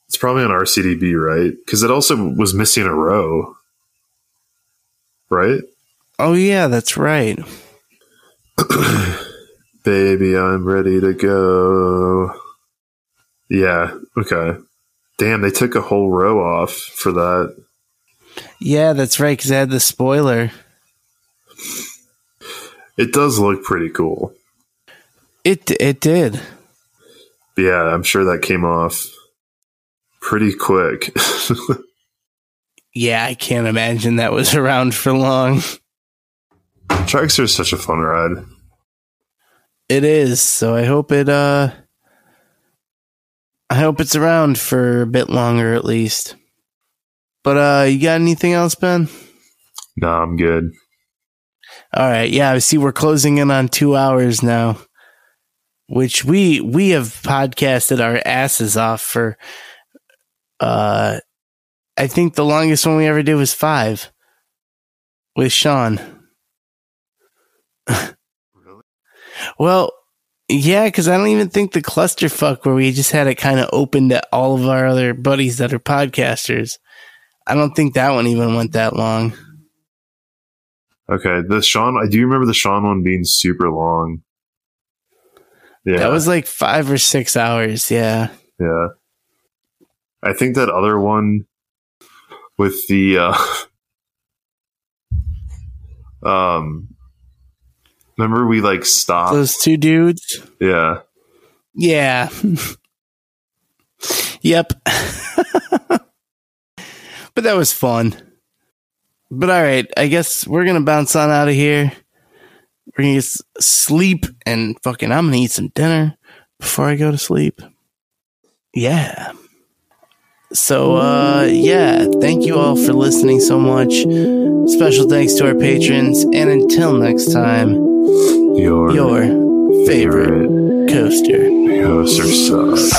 It's probably on RCDB, right? Because it also was missing a row, right? Oh yeah, that's right. Baby, I'm ready to go. Yeah. Okay. Damn, they took a whole row off for that. Yeah, that's right. Because I had the spoiler. It does look pretty cool. It it did. Yeah, I'm sure that came off pretty quick. Yeah, I can't imagine that was around for long. Dragster is such a fun ride. It is, so I hope it uh I hope it's around for a bit longer at least. But uh you got anything else, Ben? Nah, I'm good. All right, yeah, I see we're closing in on 2 hours now. Which we we have podcasted our asses off for uh I think the longest one we ever did was 5 with Sean. Really? Well, yeah, because I don't even think the clusterfuck where we just had it kind of open to all of our other buddies that are podcasters. I don't think that one even went that long. Okay, the Sean. I do remember the Sean one being super long. Yeah, That was like five or six hours. Yeah. yeah. I think that other one with the uh um. Remember we like stopped. Those two dudes. yeah, Yeah. yep. but that was fun. But all right, I guess we're going to bounce on out of here. We're going to get s- sleep and fucking, I'm going to eat some dinner before I go to sleep. Yeah. So, uh, yeah, thank you all for listening so much. Special thanks to our patrons. And until next time, your your favorite coaster. coaster sucks.